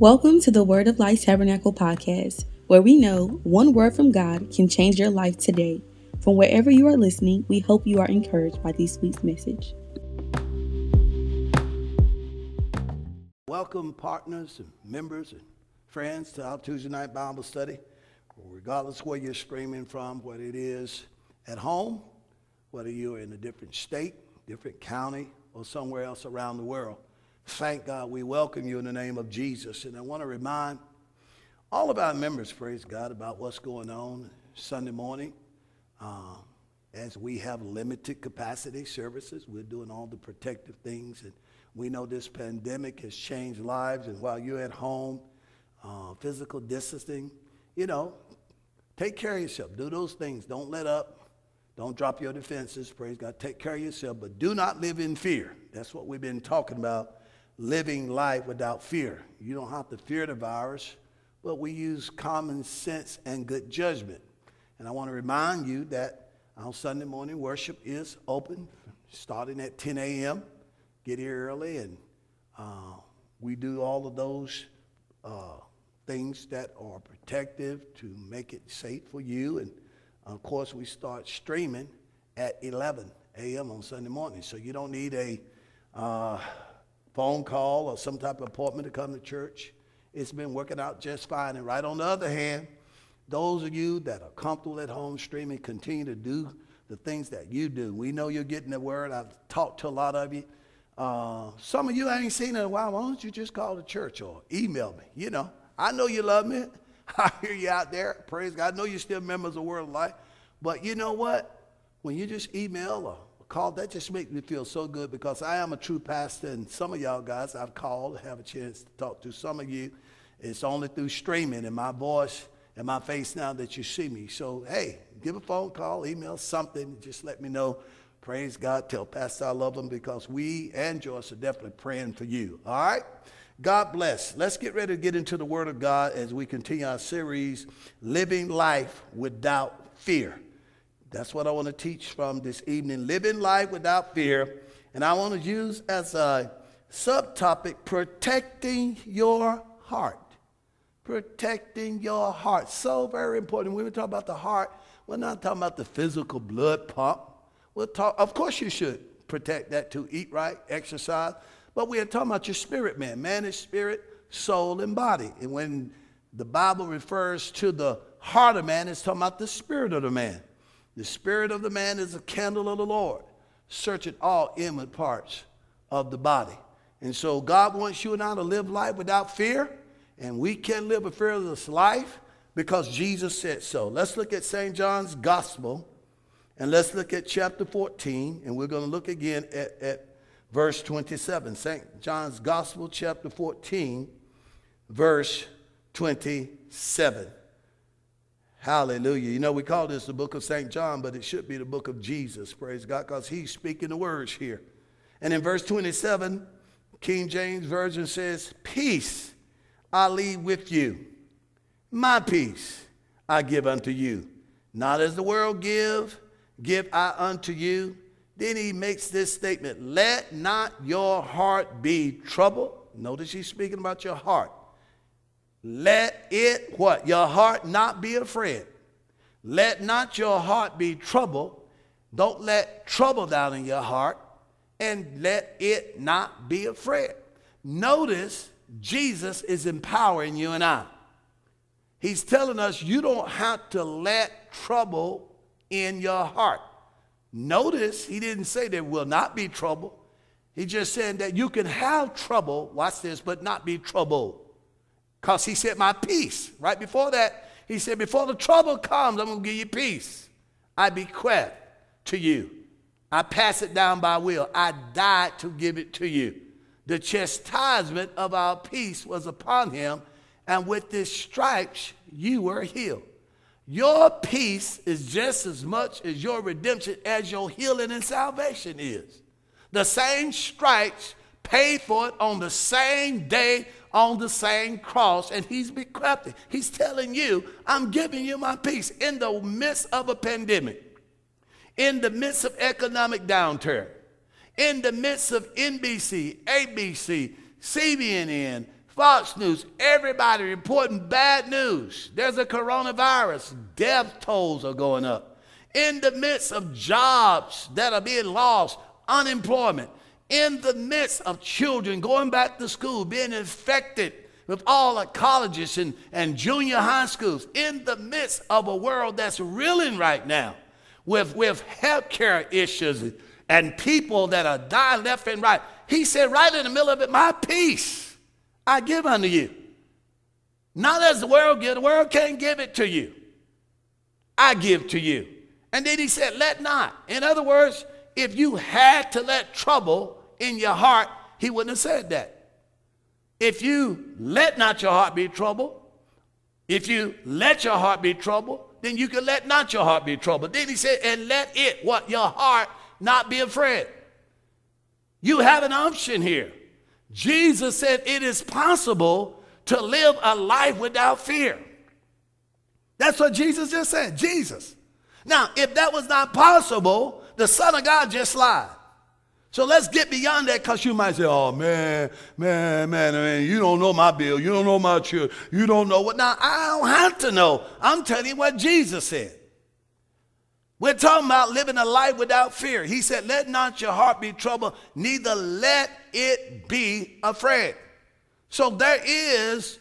Welcome to the Word of Life Tabernacle podcast, where we know one word from God can change your life today. From wherever you are listening, we hope you are encouraged by this week's message. Welcome, partners and members and friends, to our Tuesday night Bible study. Regardless where you're streaming from, whether it is at home, whether you're in a different state, different county, or somewhere else around the world. Thank God we welcome you in the name of Jesus. And I want to remind all of our members, praise God, about what's going on Sunday morning. Uh, as we have limited capacity services, we're doing all the protective things. And we know this pandemic has changed lives. And while you're at home, uh, physical distancing, you know, take care of yourself. Do those things. Don't let up. Don't drop your defenses. Praise God. Take care of yourself, but do not live in fear. That's what we've been talking about living life without fear. You don't have to fear the virus, but we use common sense and good judgment. And I want to remind you that our Sunday morning worship is open, starting at 10 a.m. Get here early, and uh, we do all of those uh, things that are protective to make it safe for you. And of course, we start streaming at 11 a.m. on Sunday morning, so you don't need a uh, phone call or some type of appointment to come to church. It's been working out just fine. And right on the other hand, those of you that are comfortable at home streaming, continue to do the things that you do. We know you're getting the word. I've talked to a lot of you. Uh, some of you I ain't seen in a while. Why don't you just call the church or email me? You know, I know you love me. I hear you out there. Praise God. I know you're still members of Word of Life. But you know what? When you just email or call, that just makes me feel so good because I am a true pastor, and some of y'all guys I've called, have a chance to talk to. Some of you, it's only through streaming and my voice and my face now that you see me. So, hey, give a phone call, email something, just let me know. Praise God. Tell Pastor I love him because we and Joyce are definitely praying for you. All right? God bless. Let's get ready to get into the Word of God as we continue our series, Living Life Without Fear. That's what I want to teach from this evening living life without fear. And I want to use as a subtopic protecting your heart. Protecting your heart. So very important. When we talk about the heart, we're not talking about the physical blood pump. We'll talk, of course, you should protect that to eat right, exercise. But we are talking about your spirit, man. Man is spirit, soul, and body. And when the Bible refers to the heart of man, it's talking about the spirit of the man. The spirit of the man is a candle of the Lord, searching all inward parts of the body. And so God wants you and I to live life without fear, and we can live a fearless life because Jesus said so. Let's look at St. John's Gospel, and let's look at chapter 14, and we're going to look again at, at verse 27. St. John's Gospel, chapter 14, verse 27. Hallelujah. You know, we call this the book of St. John, but it should be the book of Jesus, praise God, because he's speaking the words here. And in verse 27, King James Version says, Peace I leave with you, my peace I give unto you. Not as the world give, give I unto you. Then he makes this statement Let not your heart be troubled. Notice he's speaking about your heart. Let it, what? Your heart not be afraid. Let not your heart be troubled. Don't let trouble down in your heart. And let it not be afraid. Notice Jesus is empowering you and I. He's telling us you don't have to let trouble in your heart. Notice he didn't say there will not be trouble. He just said that you can have trouble, watch this, but not be troubled. Because he said, My peace. Right before that, he said, Before the trouble comes, I'm going to give you peace. I bequeath to you. I pass it down by will. I died to give it to you. The chastisement of our peace was upon him, and with his stripes you were healed. Your peace is just as much as your redemption as your healing and salvation is. The same stripes paid for it on the same day on the same cross and he's bequeathing. He's telling you, I'm giving you my peace in the midst of a pandemic, in the midst of economic downturn, in the midst of NBC, ABC, CBN, Fox News, everybody reporting bad news. There's a coronavirus. Death tolls are going up. In the midst of jobs that are being lost, unemployment, in the midst of children going back to school, being infected with all the colleges and, and junior high schools, in the midst of a world that's reeling right now with, with healthcare issues and people that are dying left and right. He said, right in the middle of it, my peace I give unto you. Not as the world gives, the world can't give it to you. I give to you. And then he said, let not. In other words, if you had to let trouble in your heart, he wouldn't have said that. If you let not your heart be troubled, if you let your heart be troubled, then you can let not your heart be troubled. Then he said, and let it, what? Your heart not be afraid. You have an option here. Jesus said it is possible to live a life without fear. That's what Jesus just said. Jesus. Now, if that was not possible, the Son of God just lied. So let's get beyond that because you might say, oh, man, man, man, man, you don't know my bill. You don't know my children. You don't know what. Now, I don't have to know. I'm telling you what Jesus said. We're talking about living a life without fear. He said, Let not your heart be troubled, neither let it be afraid. So there is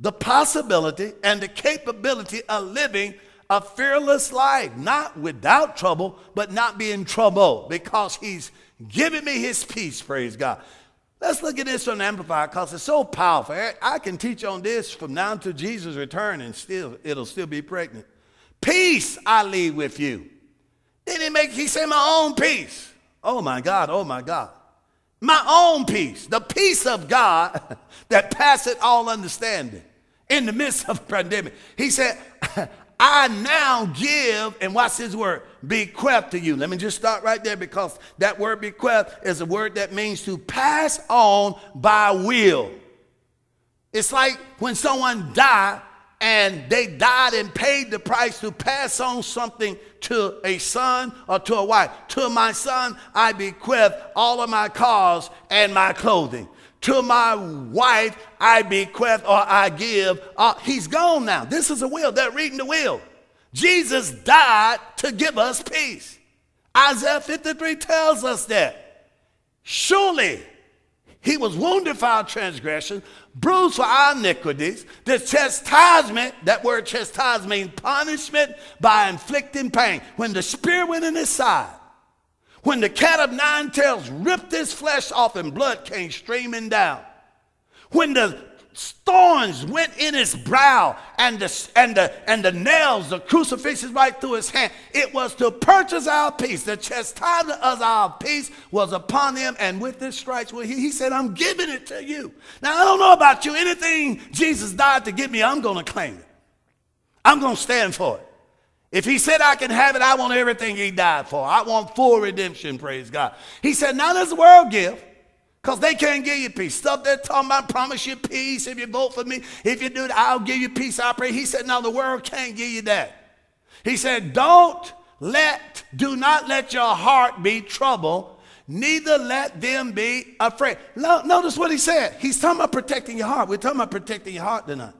the possibility and the capability of living a fearless life, not without trouble, but not being troubled because He's giving me His peace, praise God. Let's look at this on the Amplified because it's so powerful. I can teach on this from now until Jesus' return and still it'll still be pregnant. Peace I leave with you. Then he make he said my own peace. Oh my God, oh my God. My own peace, the peace of God that passeth all understanding in the midst of pandemic. He said, I now give, and watch his word, bequeath to you. Let me just start right there because that word bequeath is a word that means to pass on by will. It's like when someone died and they died and paid the price to pass on something to a son or to a wife. To my son, I bequeath all of my cars and my clothing. To my wife, I bequeath or I give. Uh, he's gone now. This is a will. They're reading the will. Jesus died to give us peace. Isaiah 53 tells us that. Surely he was wounded for our transgression, bruised for our iniquities. The chastisement, that word chastisement means punishment by inflicting pain. When the spear went in his side, when the cat of nine tails ripped his flesh off and blood came streaming down, when the thorns went in his brow and the, and the, and the nails, the crucifixes right through his hand. It was to purchase our peace. The chastisement of our peace was upon him, and with his stripes, well, he, he said, I'm giving it to you. Now, I don't know about you. Anything Jesus died to give me, I'm going to claim it. I'm going to stand for it. If he said I can have it, I want everything he died for. I want full redemption, praise God. He said, now the world give. Because they can't give you peace. Stuff they're talking about, promise you peace if you vote for me. If you do that, I'll give you peace, I pray. He said, no, the world can't give you that. He said, don't let, do not let your heart be troubled, neither let them be afraid. Notice what he said. He's talking about protecting your heart. We're talking about protecting your heart tonight.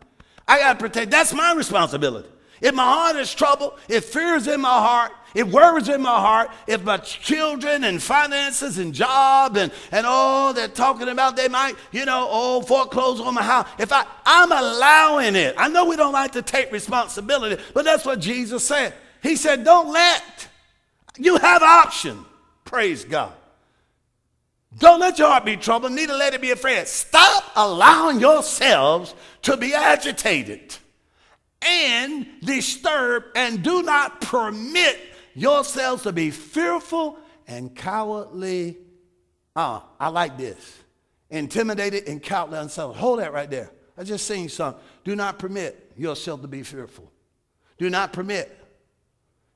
I got to protect, that's my responsibility. If my heart is troubled, if fear is in my heart, if worries in my heart, if my children and finances and job and, and all they're talking about, they might, you know, oh, foreclose on my house. If I, I'm allowing it. I know we don't like to take responsibility, but that's what Jesus said. He said, don't let, you have option. Praise God. Don't let your heart be troubled, neither let it be afraid. Stop allowing yourselves to be agitated and disturbed, and do not permit yourselves to be fearful and cowardly. Uh, I like this. Intimidated and cowardly unsettled. Hold that right there. I just seen some. Do not permit yourself to be fearful. Do not permit.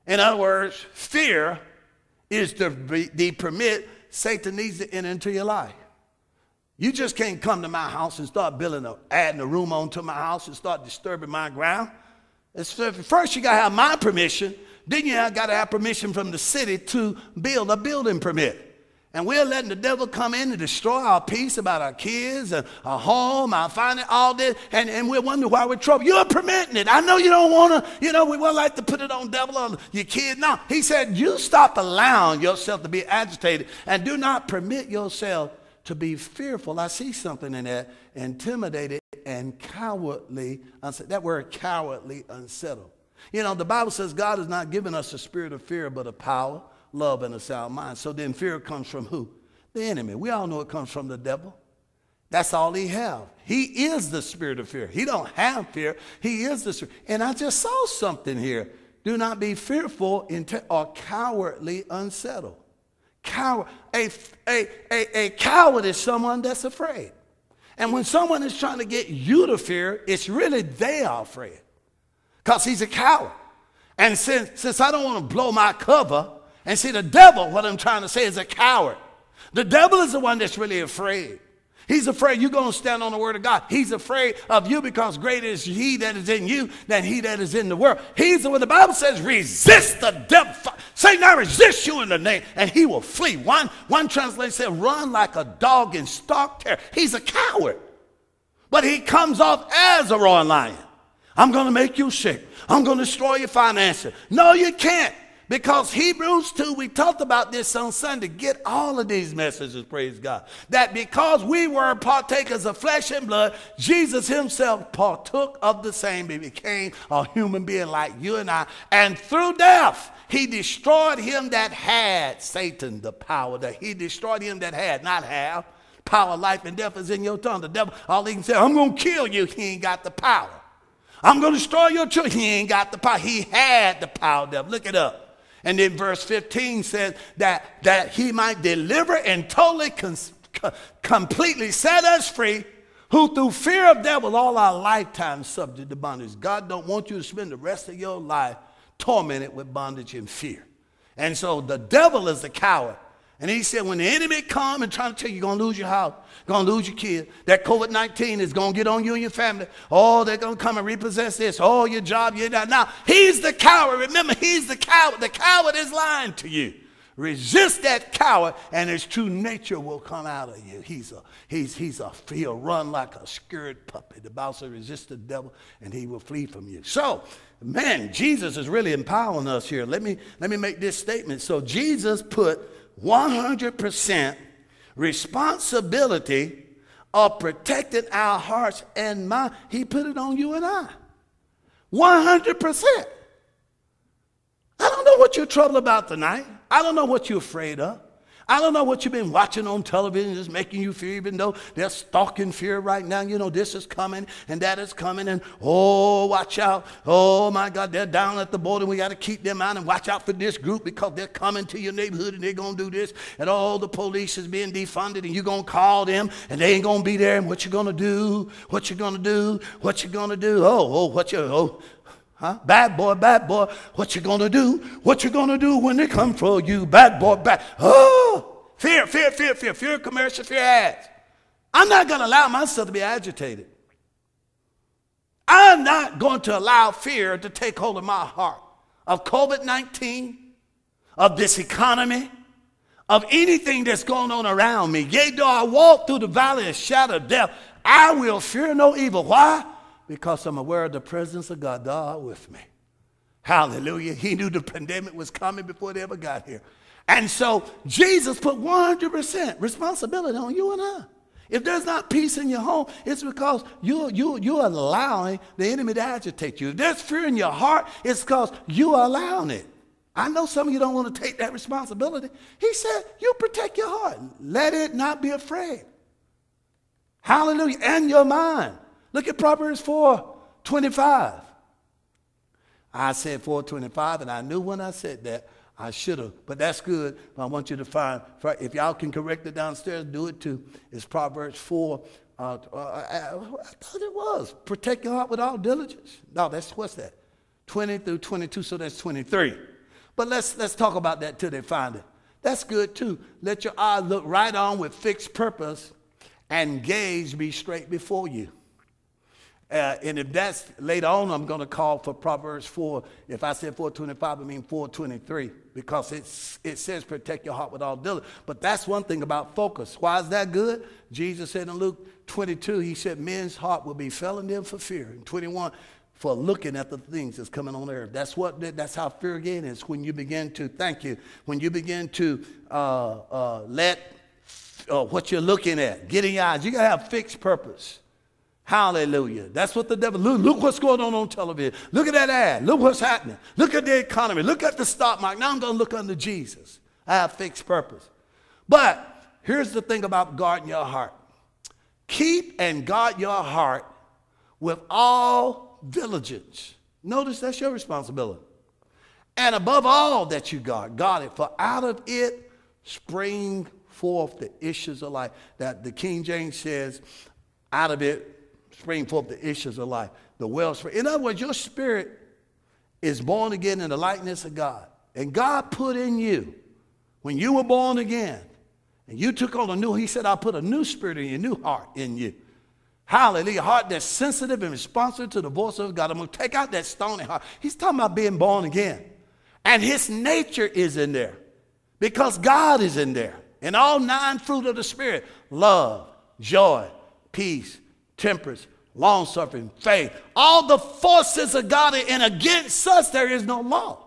In other words, fear is the, the permit Satan needs to enter into your life. You just can't come to my house and start building a, adding a room onto my house and start disturbing my ground. It's, uh, first, you got to have my permission. Then you got to have permission from the city to build a building permit. And we're letting the devil come in and destroy our peace about our kids and our home, our finance, all this, and, and we're wondering why we're trouble. You're permitting it. I know you don't want to, you know, we would like to put it on devil or your kid. No, he said, you stop allowing yourself to be agitated and do not permit yourself to be fearful. I see something in that, intimidated and cowardly. Unsettled. That word cowardly, unsettled. You know, the Bible says God has not given us a spirit of fear, but a power love, and a sound mind. So then fear comes from who? The enemy. We all know it comes from the devil. That's all he have. He is the spirit of fear. He don't have fear. He is the spirit. And I just saw something here. Do not be fearful or cowardly unsettled. Coward, a, a, a, a coward is someone that's afraid. And when someone is trying to get you to fear, it's really they are afraid. Because he's a coward. And since, since I don't want to blow my cover, and see, the devil, what I'm trying to say, is a coward. The devil is the one that's really afraid. He's afraid you're going to stand on the word of God. He's afraid of you because greater is he that is in you than he that is in the world. He's the one the Bible says, resist the devil. Satan, I resist you in the name, and he will flee. One, one translation said, run like a dog in stark terror. He's a coward. But he comes off as a roaring lion. I'm going to make you sick. I'm going to destroy your finances. No, you can't. Because Hebrews 2, we talked about this on Sunday. Get all of these messages, praise God. That because we were partakers of flesh and blood, Jesus himself partook of the same. He became a human being like you and I. And through death, he destroyed him that had Satan, the power that he destroyed him that had, not have. Power, life, and death is in your tongue. The devil, all he can say, I'm going to kill you. He ain't got the power. I'm going to destroy your children. He ain't got the power. He had the power, devil. Look it up. And then verse 15 says that, that he might deliver and totally, completely set us free, who through fear of devil all our lifetime subject to bondage. God don't want you to spend the rest of your life tormented with bondage and fear. And so the devil is the coward. And he said, when the enemy come and try to tell you you're going to lose your house, going to lose your kid, that COVID-19 is going to get on you and your family. Oh, they're going to come and repossess this. Oh, your job, you're not. Now, he's the coward. Remember, he's the coward. The coward is lying to you. Resist that coward, and his true nature will come out of you. He's a, he's, he's a, he'll run like a scared puppy. The Bible says, resist the devil, and he will flee from you. So, man, Jesus is really empowering us here. Let me, let me make this statement. So, Jesus put 100% responsibility of protecting our hearts and mind. He put it on you and I. 100%. I don't know what you're troubled about tonight. I don't know what you're afraid of. I don't know what you've been watching on television that's making you fear, even though they're stalking fear right now. You know, this is coming and that is coming, and oh, watch out. Oh, my God, they're down at the border. We got to keep them out and watch out for this group because they're coming to your neighborhood and they're going to do this. And all the police is being defunded, and you're going to call them, and they ain't going to be there. And what you going to do? What you going to do? What you going to do? Oh, oh, what you, oh, Huh? Bad boy, bad boy, what you gonna do? What you gonna do when they come for you? Bad boy, bad. Oh, fear, fear, fear, fear, fear, commercial, fear ads. I'm not gonna allow myself to be agitated. I'm not going to allow fear to take hold of my heart of COVID 19, of this economy, of anything that's going on around me. Yea, though I walk through the valley of shadow of death, I will fear no evil. Why? Because I'm aware of the presence of God, God with me. Hallelujah. He knew the pandemic was coming before they ever got here. And so Jesus put 100% responsibility on you and I. If there's not peace in your home, it's because you, you, you're allowing the enemy to agitate you. If there's fear in your heart, it's because you're allowing it. I know some of you don't want to take that responsibility. He said, You protect your heart. Let it not be afraid. Hallelujah. And your mind. Look at Proverbs 4 25. I said 425, and I knew when I said that I should have, but that's good. I want you to find, if y'all can correct it downstairs, do it too. It's Proverbs 4. Uh, uh, I, I thought it was. Protect your heart with all diligence. No, that's what's that? 20 through 22, so that's 23. But let's, let's talk about that till they find it. That's good too. Let your eye look right on with fixed purpose and gaze be straight before you. Uh, and if that's later on, I'm going to call for Proverbs 4. If I said 425, I mean 423 because it's, it says protect your heart with all diligence. But that's one thing about focus. Why is that good? Jesus said in Luke 22, he said, men's heart will be failing them for fear. In 21, for looking at the things that's coming on earth. That's what. That's how fear again is. When you begin to thank you. When you begin to uh, uh, let uh, what you're looking at get in your eyes. You gotta have fixed purpose. Hallelujah. That's what the devil, look, look, what's going on on television. Look at that ad. Look what's happening. Look at the economy. Look at the stock market. Now I'm going to look unto Jesus. I have fixed purpose. But here's the thing about guarding your heart keep and guard your heart with all diligence. Notice that's your responsibility. And above all that you guard, guard it, for out of it spring forth the issues of life. That the King James says, out of it spring forth the issues of life, the wellspring. In other words, your spirit is born again in the likeness of God. And God put in you, when you were born again, and you took on a new, he said, I'll put a new spirit in you, a new heart in you. Hallelujah. Heart that's sensitive and responsive to the voice of God. I'm going to take out that stony heart. He's talking about being born again. And his nature is in there because God is in there. And all nine fruit of the Spirit love, joy, peace, temperance, long suffering, faith. All the forces of God, and against us there is no law.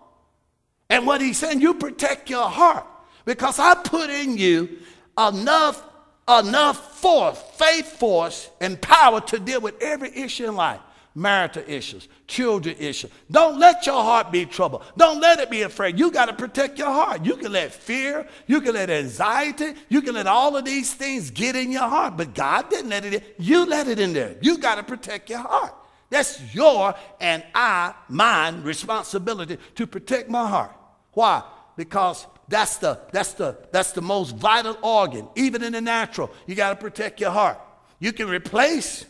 And what he's saying, you protect your heart because I put in you enough, enough force, faith force, and power to deal with every issue in life marital issues, children issues. Don't let your heart be troubled. Don't let it be afraid. You got to protect your heart. You can let fear, you can let anxiety, you can let all of these things get in your heart, but God didn't let it in. You let it in there. You got to protect your heart. That's your and I, mine responsibility to protect my heart. Why? Because that's the that's the that's the most vital organ, even in the natural. You got to protect your heart. You can replace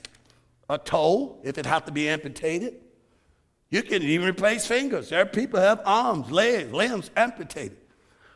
a toe if it has to be amputated. You can even replace fingers. There are people who have arms, legs, limbs amputated.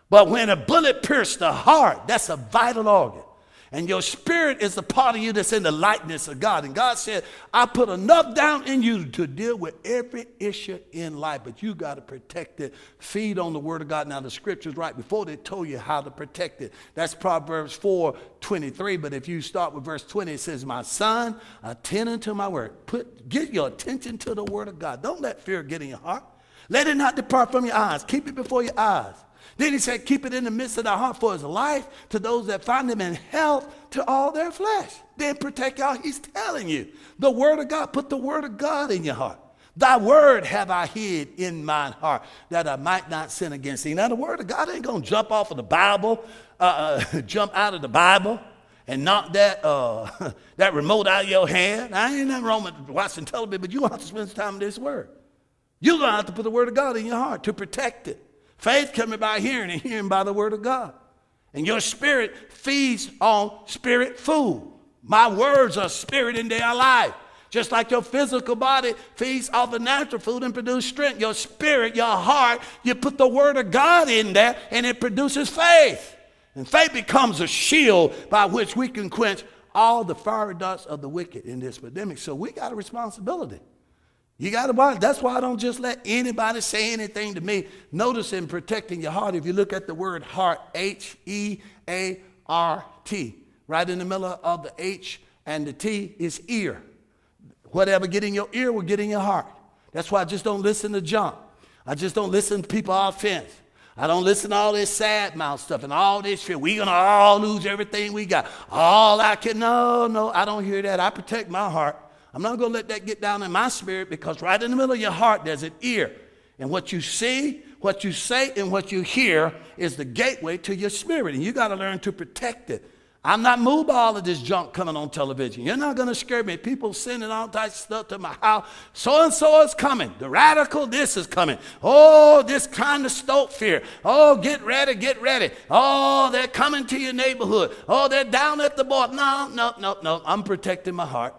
But when a bullet pierced the heart, that's a vital organ. And your spirit is the part of you that's in the likeness of God. And God said, I put enough down in you to deal with every issue in life, but you got to protect it. Feed on the word of God. Now, the scriptures right before they told you how to protect it. That's Proverbs 4 23. But if you start with verse 20, it says, My son, attend unto my word. Put, get your attention to the word of God. Don't let fear get in your heart. Let it not depart from your eyes. Keep it before your eyes. Then he said, Keep it in the midst of thy heart for his life to those that find him in health to all their flesh. Then protect y'all. He's telling you the word of God. Put the word of God in your heart. Thy word have I hid in mine heart that I might not sin against thee. Now, the word of God ain't going to jump off of the Bible, uh, uh, jump out of the Bible and knock that, uh, that remote out of your hand. I ain't nothing wrong with watching television, but you have to spend some time in this word. You're going to have to put the word of God in your heart to protect it. Faith coming by hearing, and hearing by the word of God. And your spirit feeds on spirit food. My words are spirit and they are life. Just like your physical body feeds off the natural food and produces strength, your spirit, your heart, you put the word of God in there and it produces faith. And faith becomes a shield by which we can quench all the fiery darts of the wicked in this pandemic. So we got a responsibility. You got to watch. That's why I don't just let anybody say anything to me. Notice in protecting your heart, if you look at the word heart, H E A R T, right in the middle of the H and the T is ear. Whatever get in your ear will get in your heart. That's why I just don't listen to junk. I just don't listen to people off fence. I don't listen to all this sad mouth stuff and all this shit. We're going to all lose everything we got. All I can, no, no, I don't hear that. I protect my heart. I'm not going to let that get down in my spirit because right in the middle of your heart there's an ear. And what you see, what you say, and what you hear is the gateway to your spirit. And you got to learn to protect it. I'm not moved by all of this junk coming on television. You're not going to scare me. People sending all types of stuff to my house. So and so is coming. The radical, this is coming. Oh, this kind of stoke fear. Oh, get ready, get ready. Oh, they're coming to your neighborhood. Oh, they're down at the border. No, no, no, no. I'm protecting my heart.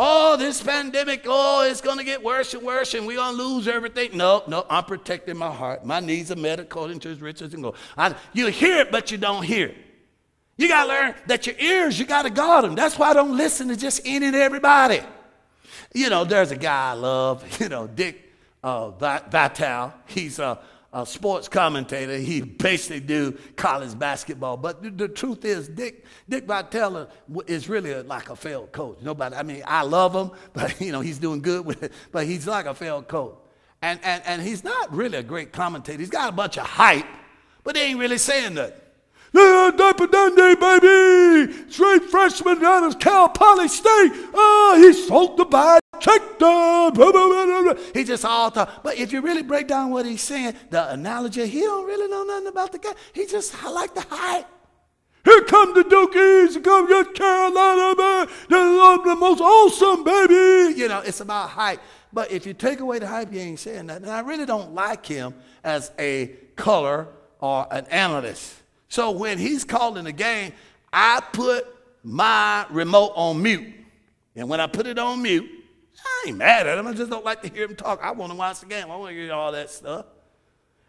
Oh, this pandemic, oh, it's going to get worse and worse and we're going to lose everything. No, no, I'm protecting my heart. My needs are met according to his riches and glory. You hear it, but you don't hear it. You got to learn that your ears, you got to guard them. That's why I don't listen to just any and everybody. You know, there's a guy I love, you know, Dick uh, Vitale. He's a, a, sports commentator. He basically do college basketball. But the, the truth is, Dick, Dick Vitale is really a, like a failed coach. Nobody, I mean, I love him, but, you know, he's doing good with it, but he's like a failed coach. And, and, and he's not really a great commentator. He's got a bunch of hype, but he ain't really saying nothing. Diaper Dandy, baby! Straight freshman out of Cal Poly State. Oh, he sold the down. He just all talk. But if you really break down what he's saying, the analogy, he don't really know nothing about the guy. He just like the hype. Here come the Dukies, come get Carolina, man. They're the most awesome, baby. You know, it's about hype. But if you take away the hype, you ain't saying that. And I really don't like him as a color or an analyst. So when he's calling the game, I put my remote on mute. And when I put it on mute, I ain't mad at him. I just don't like to hear him talk. I want to watch the game. I want to hear all that stuff.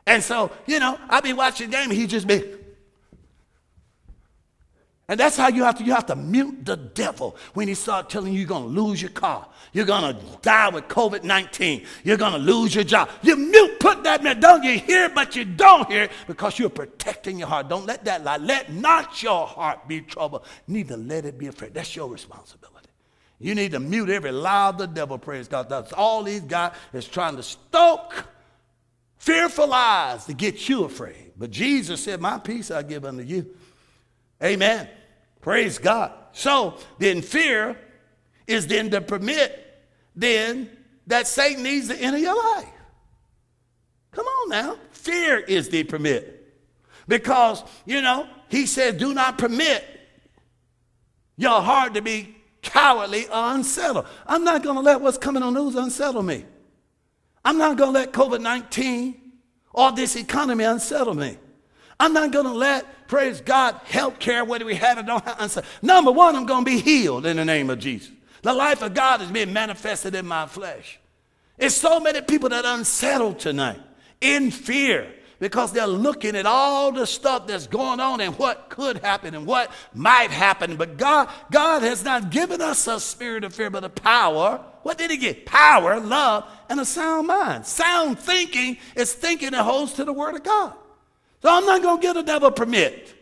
And so, you know, I be watching the game and he just be, and that's how you have to you have to mute the devil when he start telling you you're going to lose your car. You're going to die with COVID-19. You're going to lose your job. You mute, put that man. Don't you hear it, but you don't hear it because you're protecting your heart. Don't let that lie. Let not your heart be troubled. Neither let it be afraid. That's your responsibility. You need to mute every lie of the devil, praise God. That's all he's got is trying to stoke fearful eyes to get you afraid. But Jesus said, My peace I give unto you. Amen. Praise God. So then fear is then to permit then that Satan needs to enter your life. Come on now. Fear is the permit. Because, you know, he said, do not permit your heart to be cowardly or unsettled. I'm not going to let what's coming on news unsettle me. I'm not going to let COVID 19 or this economy unsettle me. I'm not going to let, praise God, health care, whether we have it or don't have. Number one, I'm going to be healed in the name of Jesus. The life of God is being manifested in my flesh. It's so many people that unsettled tonight in fear because they're looking at all the stuff that's going on and what could happen and what might happen. But God, God has not given us a spirit of fear, but a power. What did he give? Power, love, and a sound mind. Sound thinking is thinking that holds to the word of God. So I'm not going to give the devil permit.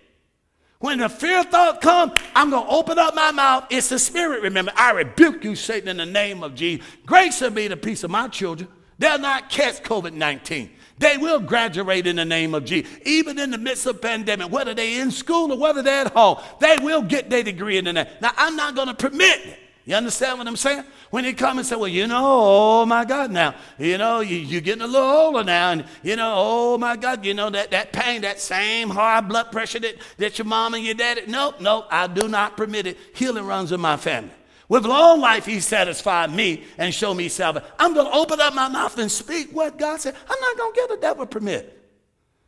When the fear thought comes, I'm going to open up my mouth. It's the spirit, remember. I rebuke you, Satan, in the name of Jesus. Grace will be the peace of my children. They'll not catch COVID 19. They will graduate in the name of Jesus. Even in the midst of pandemic, whether they're in school or whether they're at home, they will get their degree in the name. Now, I'm not going to permit it. You understand what I'm saying? When he come and say, well, you know, oh my God, now, you know, you, are getting a little older now, and you know, oh my God, you know, that, that pain, that same high blood pressure that, that your mom and your daddy, nope, nope, I do not permit it. Healing runs in my family. With long life, he satisfied me and showed me salvation. I'm going to open up my mouth and speak what God said. I'm not going to give the devil permit.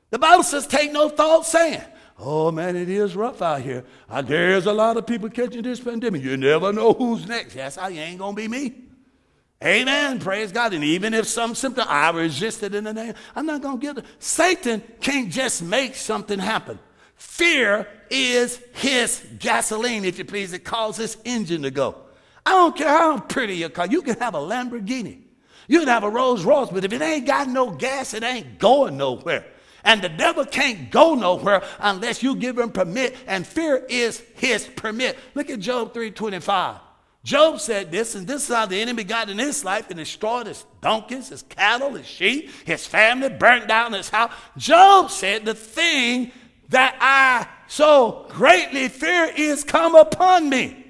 The Bible says, take no thought saying, Oh man, it is rough out here. Uh, there's a lot of people catching this pandemic. You never know who's next. Yes, I ain't gonna be me. Amen. Praise God. And even if some symptom, I resisted in the name. I'm not gonna give it. Satan can't just make something happen. Fear is his gasoline, if you please. It causes his engine to go. I don't care how pretty your car. You can have a Lamborghini. You can have a Rolls Royce, but if it ain't got no gas, it ain't going nowhere. And the devil can't go nowhere unless you give him permit, and fear is his permit. Look at Job 3:25. Job said this, and this is how the enemy got in his life and destroyed his donkeys, his cattle, his sheep, his family, burnt down his house. Job said, The thing that I so greatly fear is come upon me.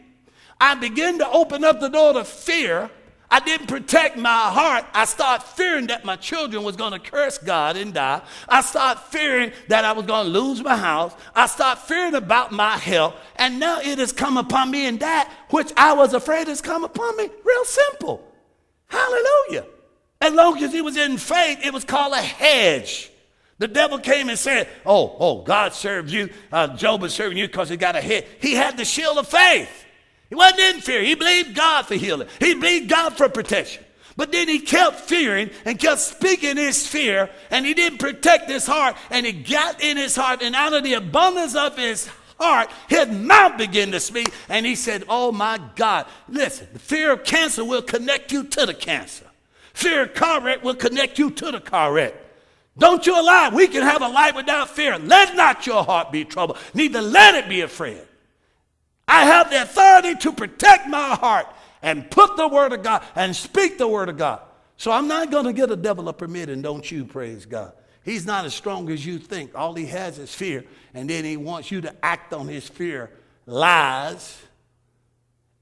I begin to open up the door to fear I didn't protect my heart. I started fearing that my children was going to curse God and die. I started fearing that I was going to lose my house. I started fearing about my health. And now it has come upon me and that which I was afraid has come upon me. Real simple. Hallelujah. As long as he was in faith, it was called a hedge. The devil came and said, Oh, oh, God serves you. Uh, Job is serving you because he got a head. He had the shield of faith. He wasn't in fear. He believed God for healing. He believed God for protection. But then he kept fearing and kept speaking his fear, and he didn't protect his heart, and he got in his heart, and out of the abundance of his heart, his mouth began to speak, and he said, Oh my God, listen, the fear of cancer will connect you to the cancer. Fear of car wreck will connect you to the car wreck. Don't you allow. We can have a life without fear. Let not your heart be troubled, neither let it be afraid. I have the authority to protect my heart and put the word of God and speak the word of God. So I'm not going to get a devil a permit, and don't you, praise God. He's not as strong as you think. All he has is fear, and then he wants you to act on his fear, lies,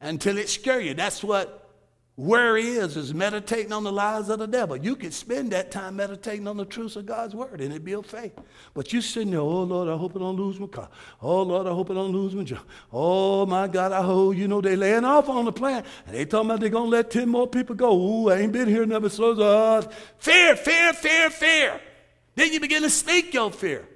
until it scare you. That's what where he is, is meditating on the lies of the devil. You could spend that time meditating on the truths of God's word and it build faith. But you sitting there, oh Lord, I hope I don't lose my car. Oh Lord, I hope I don't lose my job. Oh my God, I hope, you know, they laying off on the plan. And they talking about they're to let 10 more people go. Ooh, I ain't been here never so uh, Fear, fear, fear, fear. Then you begin to speak your fear.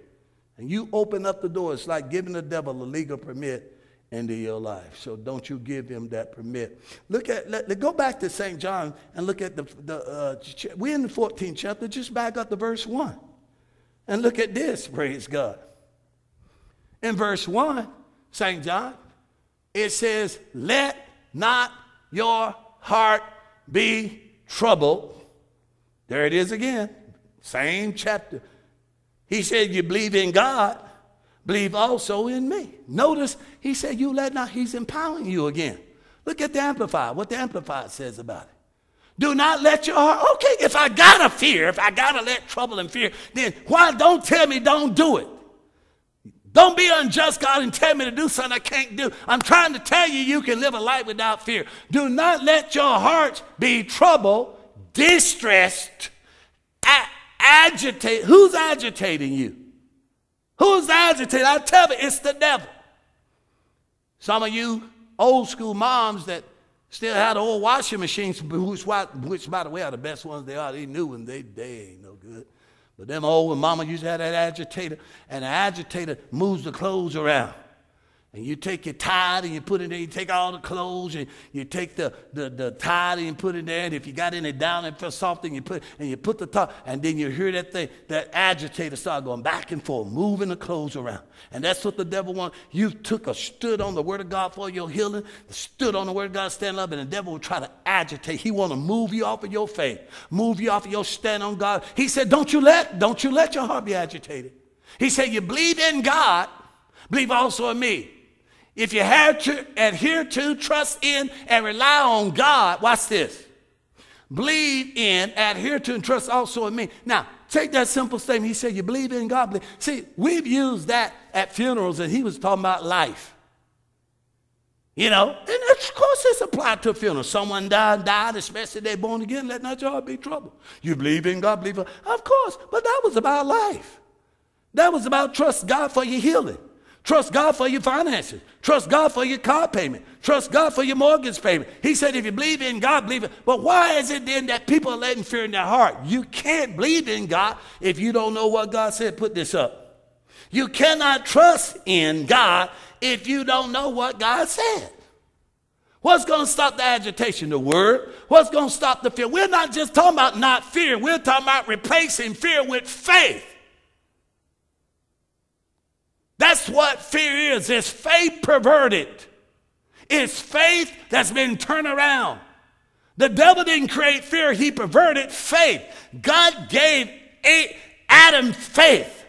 And you open up the door. It's like giving the devil a legal permit into your life. So don't you give him that permit. Look at, let, let go back to St. John and look at the, the uh, we're in the 14th chapter, just back up to verse 1. And look at this, praise God. In verse 1, St. John, it says, Let not your heart be troubled. There it is again, same chapter. He said, You believe in God believe also in me. Notice he said, You let not, he's empowering you again. Look at the Amplified, what the Amplified says about it. Do not let your heart, okay, if I gotta fear, if I gotta let trouble and fear, then why don't tell me don't do it? Don't be unjust, God, and tell me to do something I can't do. I'm trying to tell you you can live a life without fear. Do not let your heart be troubled, distressed, agitated. Who's agitating you? Who's agitated? I tell you, it's the devil. Some of you old school moms that still had old washing machines, which, which by the way are the best ones they are. They new and they, they ain't no good. But them old mama used to have that agitator, and the agitator moves the clothes around. And you take your tide and you put it in there, you take all the clothes and you take the, the, the tide and put it in there. And if you got any down and soft, and you put and you put the top, and then you hear that thing, that agitator start going back and forth, moving the clothes around. And that's what the devil wants. You took a stood on the word of God for your healing, stood on the word of God, stand up, and the devil will try to agitate. He want to move you off of your faith, move you off of your stand on God. He said, Don't you let, don't you let your heart be agitated. He said, You believe in God, believe also in me. If you have to adhere to, trust in, and rely on God, watch this. Believe in, adhere to, and trust also in me. Now, take that simple statement. He said, You believe in God. Believe. See, we've used that at funerals, and he was talking about life. You know, and of course it's applied to a funeral. Someone died, died, especially they're born again, let not your heart be troubled. You believe in God, believe in Of course, but that was about life. That was about trust God for your healing. Trust God for your finances. Trust God for your car payment. Trust God for your mortgage payment. He said, if you believe in God, believe it. But why is it then that people are letting fear in their heart? You can't believe in God if you don't know what God said. Put this up. You cannot trust in God if you don't know what God said. What's going to stop the agitation? The word. What's going to stop the fear? We're not just talking about not fear. We're talking about replacing fear with faith. That's what fear is. It's faith perverted. It's faith that's been turned around. The devil didn't create fear, he perverted faith. God gave Adam faith.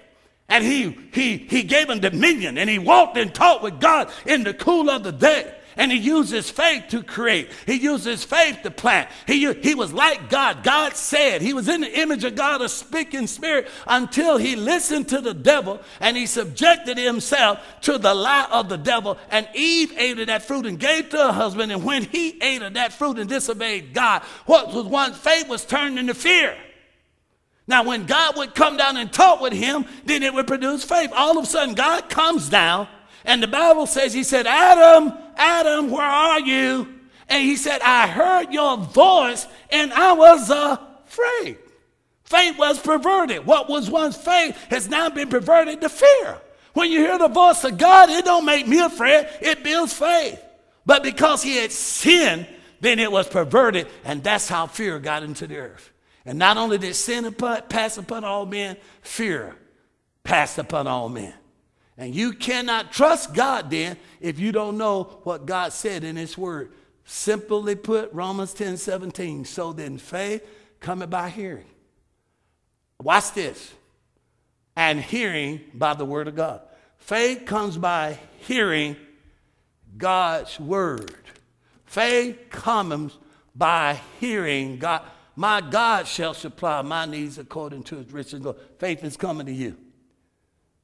And he, he, he gave him dominion and he walked and talked with God in the cool of the day. And he uses faith to create. He uses faith to plant. He, he was like God. God said he was in the image of God, a speaking spirit, until he listened to the devil and he subjected himself to the lie of the devil. And Eve ate of that fruit and gave to her husband. And when he ate of that fruit and disobeyed God, what was one faith was turned into fear. Now, when God would come down and talk with him, then it would produce faith. All of a sudden, God comes down and the Bible says, He said, Adam, Adam, where are you? And he said, I heard your voice and I was afraid. Faith was perverted. What was once faith has now been perverted to fear. When you hear the voice of God, it don't make me afraid, it builds faith. But because he had sinned, then it was perverted, and that's how fear got into the earth. And not only did sin pass upon all men, fear passed upon all men. And you cannot trust God then if you don't know what God said in His Word. Simply put, Romans 10 17. So then faith coming by hearing. Watch this. And hearing by the Word of God. Faith comes by hearing God's Word. Faith comes by hearing God. My God shall supply my needs according to his riches and glory. Faith is coming to you.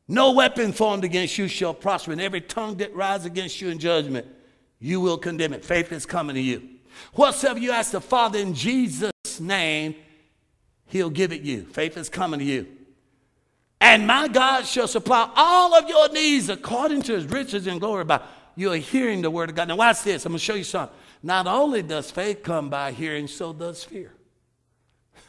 No weapon formed against you shall prosper, and every tongue that rises against you in judgment, you will condemn it. Faith is coming to you. Whatsoever you ask the Father in Jesus' name, he'll give it you. Faith is coming to you. And my God shall supply all of your needs according to his riches and glory by you are hearing the word of God. Now watch this. I'm going to show you something. Not only does faith come by hearing, so does fear.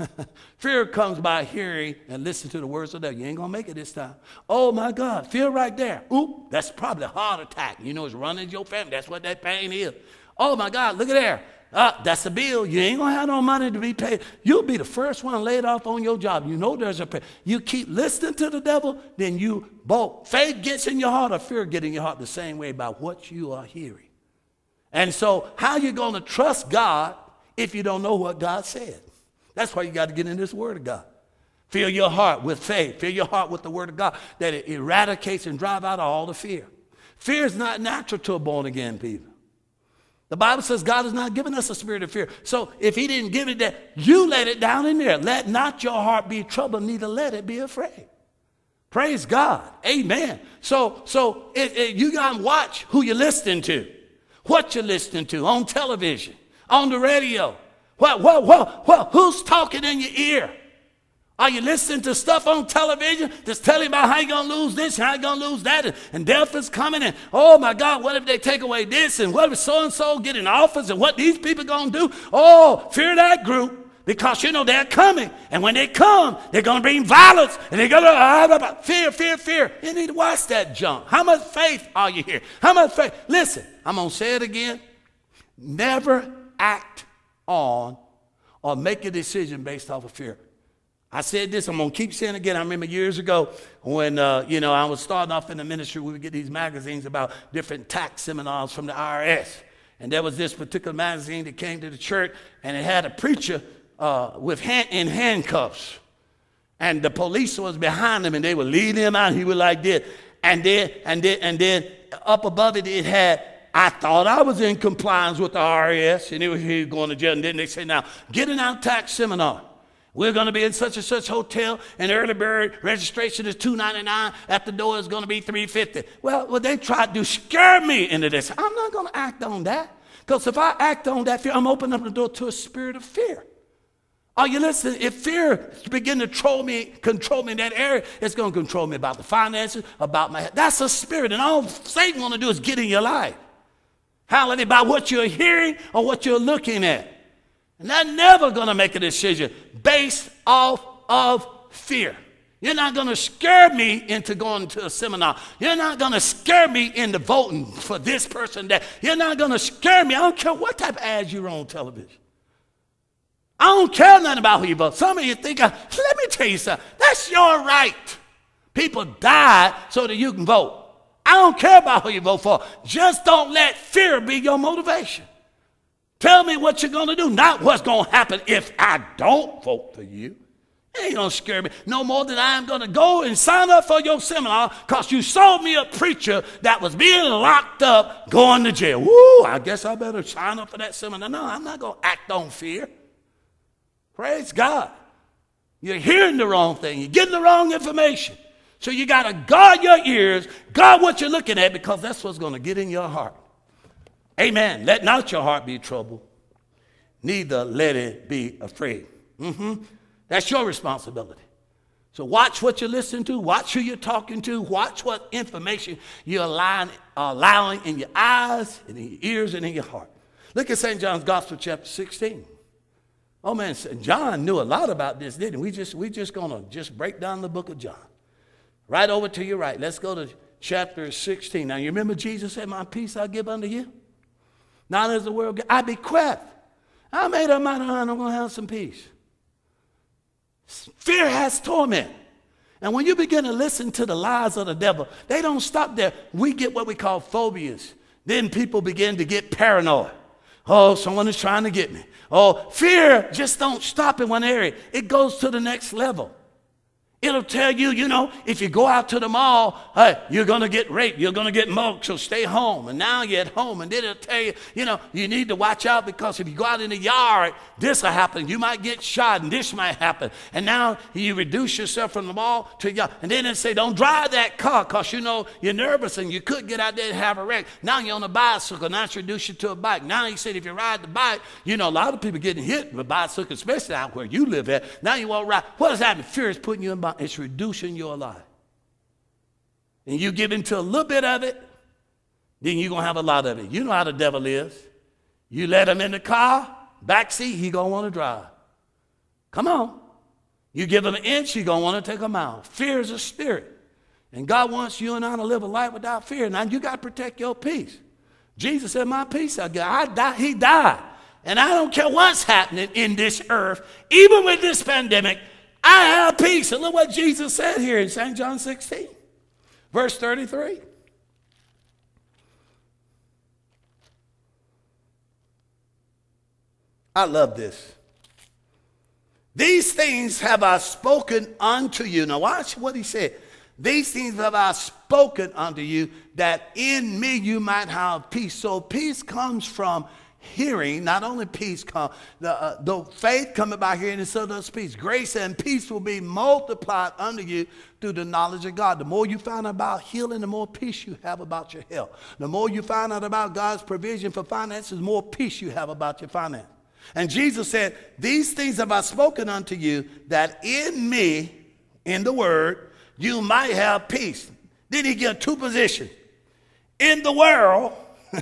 fear comes by hearing and listening to the words of God. You ain't gonna make it this time. Oh my God, fear right there. Oop, that's probably a heart attack. You know, it's running your family. That's what that pain is. Oh my God, look at there. Uh, that's a bill. You ain't gonna have no money to be paid. You'll be the first one laid off on your job. You know there's a pay. You keep listening to the devil, then you both faith gets in your heart or fear get in your heart the same way by what you are hearing. And so, how you gonna trust God if you don't know what God said? That's why you got to get in this Word of God. Fill your heart with faith. Fill your heart with the Word of God that it eradicates and drive out all the fear. Fear is not natural to a born again people. The Bible says God has not given us a spirit of fear. So if He didn't give it that, you let it down in there. Let not your heart be troubled, neither let it be afraid. Praise God. Amen. So, so it, it, you got to watch who you're listening to, what you're listening to on television, on the radio, what, what, what, who's talking in your ear? Are you listening to stuff on television that's telling about how you're going to lose this, how you're going to lose that, and, and death is coming, and oh my God, what if they take away this, and what if so and so get in office, and what these people going to do? Oh, fear that group because you know they're coming, and when they come, they're going to bring violence, and they're going to uh, fear, fear, fear. You need to watch that junk. How much faith are you here? How much faith? Listen, I'm going to say it again. Never act on or make a decision based off of fear. I said this, I'm going to keep saying it again. I remember years ago when, uh, you know, I was starting off in the ministry, we would get these magazines about different tax seminars from the IRS. And there was this particular magazine that came to the church, and it had a preacher uh, with hand, in handcuffs. And the police was behind him, and they were leading him out. He was like this. And then, and then, and then up above it, it had I thought I was in compliance with the IRS, and he was going to jail. And then they say, now, get an out tax seminar. We're going to be in such and such hotel, and early bird registration is two ninety nine. At the door is going to be three fifty. Well, well, they tried to scare me into this. I'm not going to act on that because if I act on that fear, I'm opening up the door to a spirit of fear. Are you listening? If fear begin to control me, control me in that area, it's going to control me about the finances, about my. That's a spirit, and all Satan want to do is get in your life. Hallelujah, by what you're hearing or what you're looking at. And they're never going to make a decision based off of fear. You're not going to scare me into going to a seminar. You're not going to scare me into voting for this person that. You're not going to scare me. I don't care what type of ads you're on television. I don't care nothing about who you vote. Some of you think, let me tell you something. That's your right. People died so that you can vote. I don't care about who you vote for. Just don't let fear be your motivation. Tell me what you're going to do, not what's going to happen if I don't vote for you. It ain't going to scare me no more than I am going to go and sign up for your seminar because you sold me a preacher that was being locked up going to jail. Woo, I guess I better sign up for that seminar. No, I'm not going to act on fear. Praise God. You're hearing the wrong thing, you're getting the wrong information. So you got to guard your ears, guard what you're looking at, because that's what's going to get in your heart. Amen. Let not your heart be troubled, neither let it be afraid. Mm-hmm. That's your responsibility. So watch what you're listening to, watch who you're talking to, watch what information you're allowing, allowing in your eyes, and in your ears, and in your heart. Look at St. John's Gospel, chapter 16. Oh man, John knew a lot about this, didn't he? We just we just gonna just break down the book of John. Right over to your right. Let's go to chapter 16. Now, you remember Jesus said, My peace I give unto you? Not as the world I bequeath. I made up my mind I'm going to have some peace. Fear has torment. And when you begin to listen to the lies of the devil, they don't stop there. We get what we call phobias. Then people begin to get paranoid. Oh, someone is trying to get me. Oh, fear just don't stop in one area. It goes to the next level. It'll tell you, you know, if you go out to the mall, hey, you're going to get raped, you're going to get mugged, so stay home. And now you're at home, and then it'll tell you, you know, you need to watch out because if you go out in the yard, this will happen. You might get shot, and this might happen. And now you reduce yourself from the mall to yard. And then it'll say, don't drive that car because you know you're nervous and you could get out there and have a wreck. Now you're on a bicycle. Now it's reduced you to a bike. Now he said, if you ride the bike, you know, a lot of people getting hit with bicycle, especially out where you live at. Now you won't ride. What does that mean? Fear is putting you in it's reducing your life. And you give into a little bit of it, then you're going to have a lot of it. You know how the devil is. You let him in the car, back seat, he going to want to drive. Come on. You give him an inch, he going to want to take a mile. Fear is a spirit. And God wants you and I to live a life without fear. Now you got to protect your peace. Jesus said, My peace I got. I die, he died. And I don't care what's happening in this earth, even with this pandemic, I have peace. And look what Jesus said here in St. John 16, verse 33. I love this. These things have I spoken unto you. Now, watch what he said. These things have I spoken unto you, that in me you might have peace. So, peace comes from hearing, not only peace come, the, uh, faith coming by hearing, and so does peace. Grace and peace will be multiplied unto you through the knowledge of God. The more you find out about healing, the more peace you have about your health. The more you find out about God's provision for finances, the more peace you have about your finances. And Jesus said, These things have I spoken unto you, that in me, in the word, you might have peace. Then he gives two positions. In the world,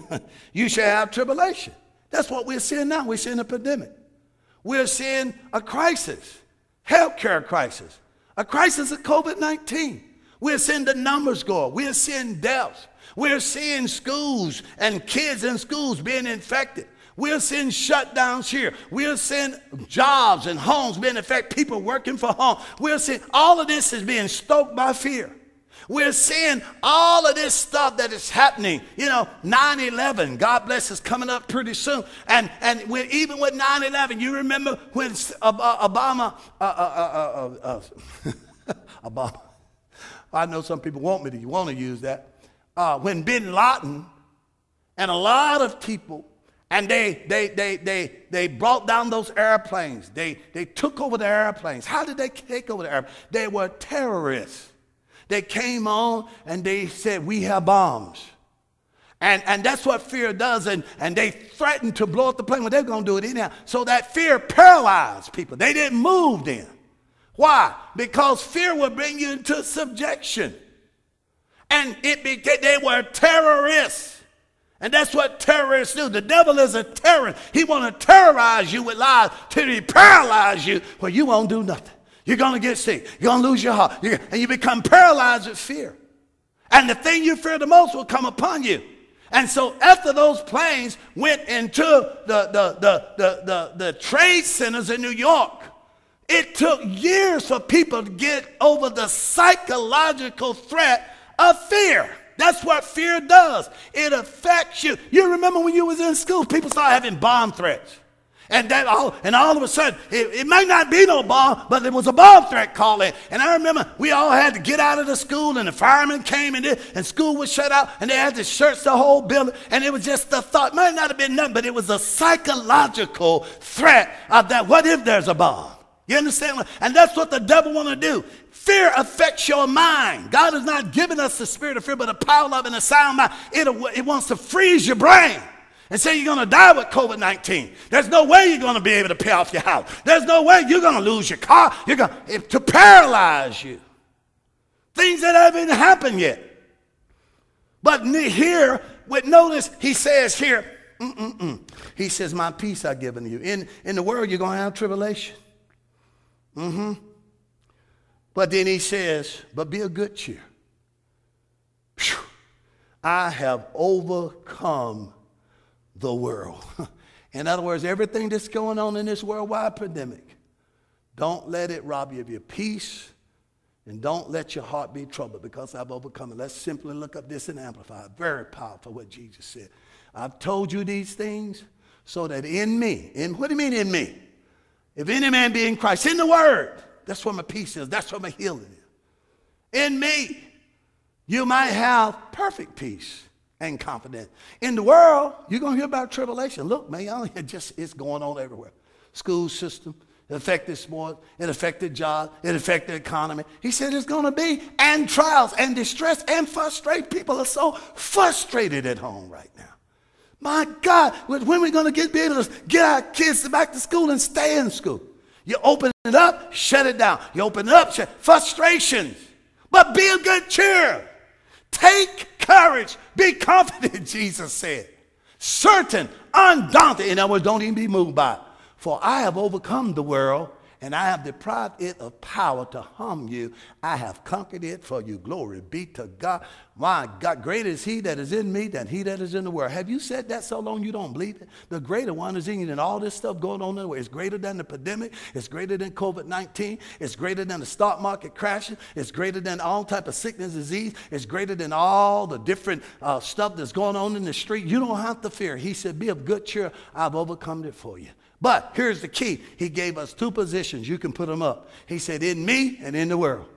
you shall have tribulation. That's what we're seeing now. We're seeing a pandemic. We're seeing a crisis, healthcare crisis, a crisis of COVID 19. We're seeing the numbers go up. We're seeing deaths. We're seeing schools and kids in schools being infected. We're seeing shutdowns here. We're seeing jobs and homes being affected, people working for home. We're seeing all of this is being stoked by fear. We're seeing all of this stuff that is happening. You know, 9 11, God bless us, coming up pretty soon. And, and when, even with 9 11, you remember when Obama, uh, uh, uh, Obama, I know some people want me to want to use that. when bin Laden and a lot of people and they, they, they, they, they brought down those airplanes. They, they took over the airplanes. How did they take over the airplanes? They were terrorists. They came on and they said, We have bombs. And, and that's what fear does. And, and they threatened to blow up the plane. Well, they're going to do it anyhow. So that fear paralyzed people. They didn't move then. Why? Because fear will bring you into subjection. And it became, they were terrorists. And that's what terrorists do. The devil is a terrorist. He want to terrorize you with lies till he paralyze you where you won't do nothing. You're going to get sick. You're going to lose your heart. You're, and you become paralyzed with fear. And the thing you fear the most will come upon you. And so after those planes went into the, the, the, the, the, the trade centers in New York, it took years for people to get over the psychological threat of fear. That's what fear does. It affects you. You remember when you was in school, people started having bomb threats. And that all, and all of a sudden, it, it may not be no bomb, but there was a bomb threat call in. And I remember we all had to get out of the school, and the firemen came there, and school was shut out, and they had to search the whole building. And it was just the thought, might not have been nothing, but it was a psychological threat of that. What if there's a bomb? You understand? And that's what the devil want to do. Fear affects your mind. God has not given us the spirit of fear, but a power, love, and a sound mind. It, it wants to freeze your brain and say you're going to die with COVID 19. There's no way you're going to be able to pay off your house. There's no way you're going to lose your car. You're going to, paralyze you. Things that haven't happened yet. But here, with notice, he says here, Mm-mm-mm. he says, My peace I've given you. In, in the world, you're going to have tribulation. Mm-hmm. But then he says, But be of good cheer. Whew. I have overcome the world. in other words, everything that's going on in this worldwide pandemic, don't let it rob you of your peace And don't let your heart be troubled because I've overcome it. Let's simply look up this and amplify. Very powerful what Jesus said. I've told you these things so that in me, in what do you mean in me? If any man be in Christ, in the word, that's where my peace is, that's where my healing is. In me, you might have perfect peace and confidence. In the world, you're going to hear about tribulation. Look, man, it just it's going on everywhere. School system, it affected sports, it affected jobs, it affected economy. He said it's going to be and trials and distress and frustrate. People are so frustrated at home right now. My God, when are we going to get be able to get our kids back to school and stay in school? You open it up, shut it down. You open it up, shut frustrations. But be of good cheer. Take courage. Be confident, Jesus said. Certain, undaunted. In other words, don't even be moved by it. For I have overcome the world and I have deprived it of power to harm you. I have conquered it for you. Glory be to God. My God, greater is he that is in me than he that is in the world. Have you said that so long you don't believe it? The greater one is in you than all this stuff going on in the world. It's greater than the pandemic. It's greater than COVID-19. It's greater than the stock market crashing. It's greater than all type of sickness, disease. It's greater than all the different uh, stuff that's going on in the street. You don't have to fear. He said, be of good cheer. I've overcome it for you. But here's the key. He gave us two positions. You can put them up. He said, in me and in the world.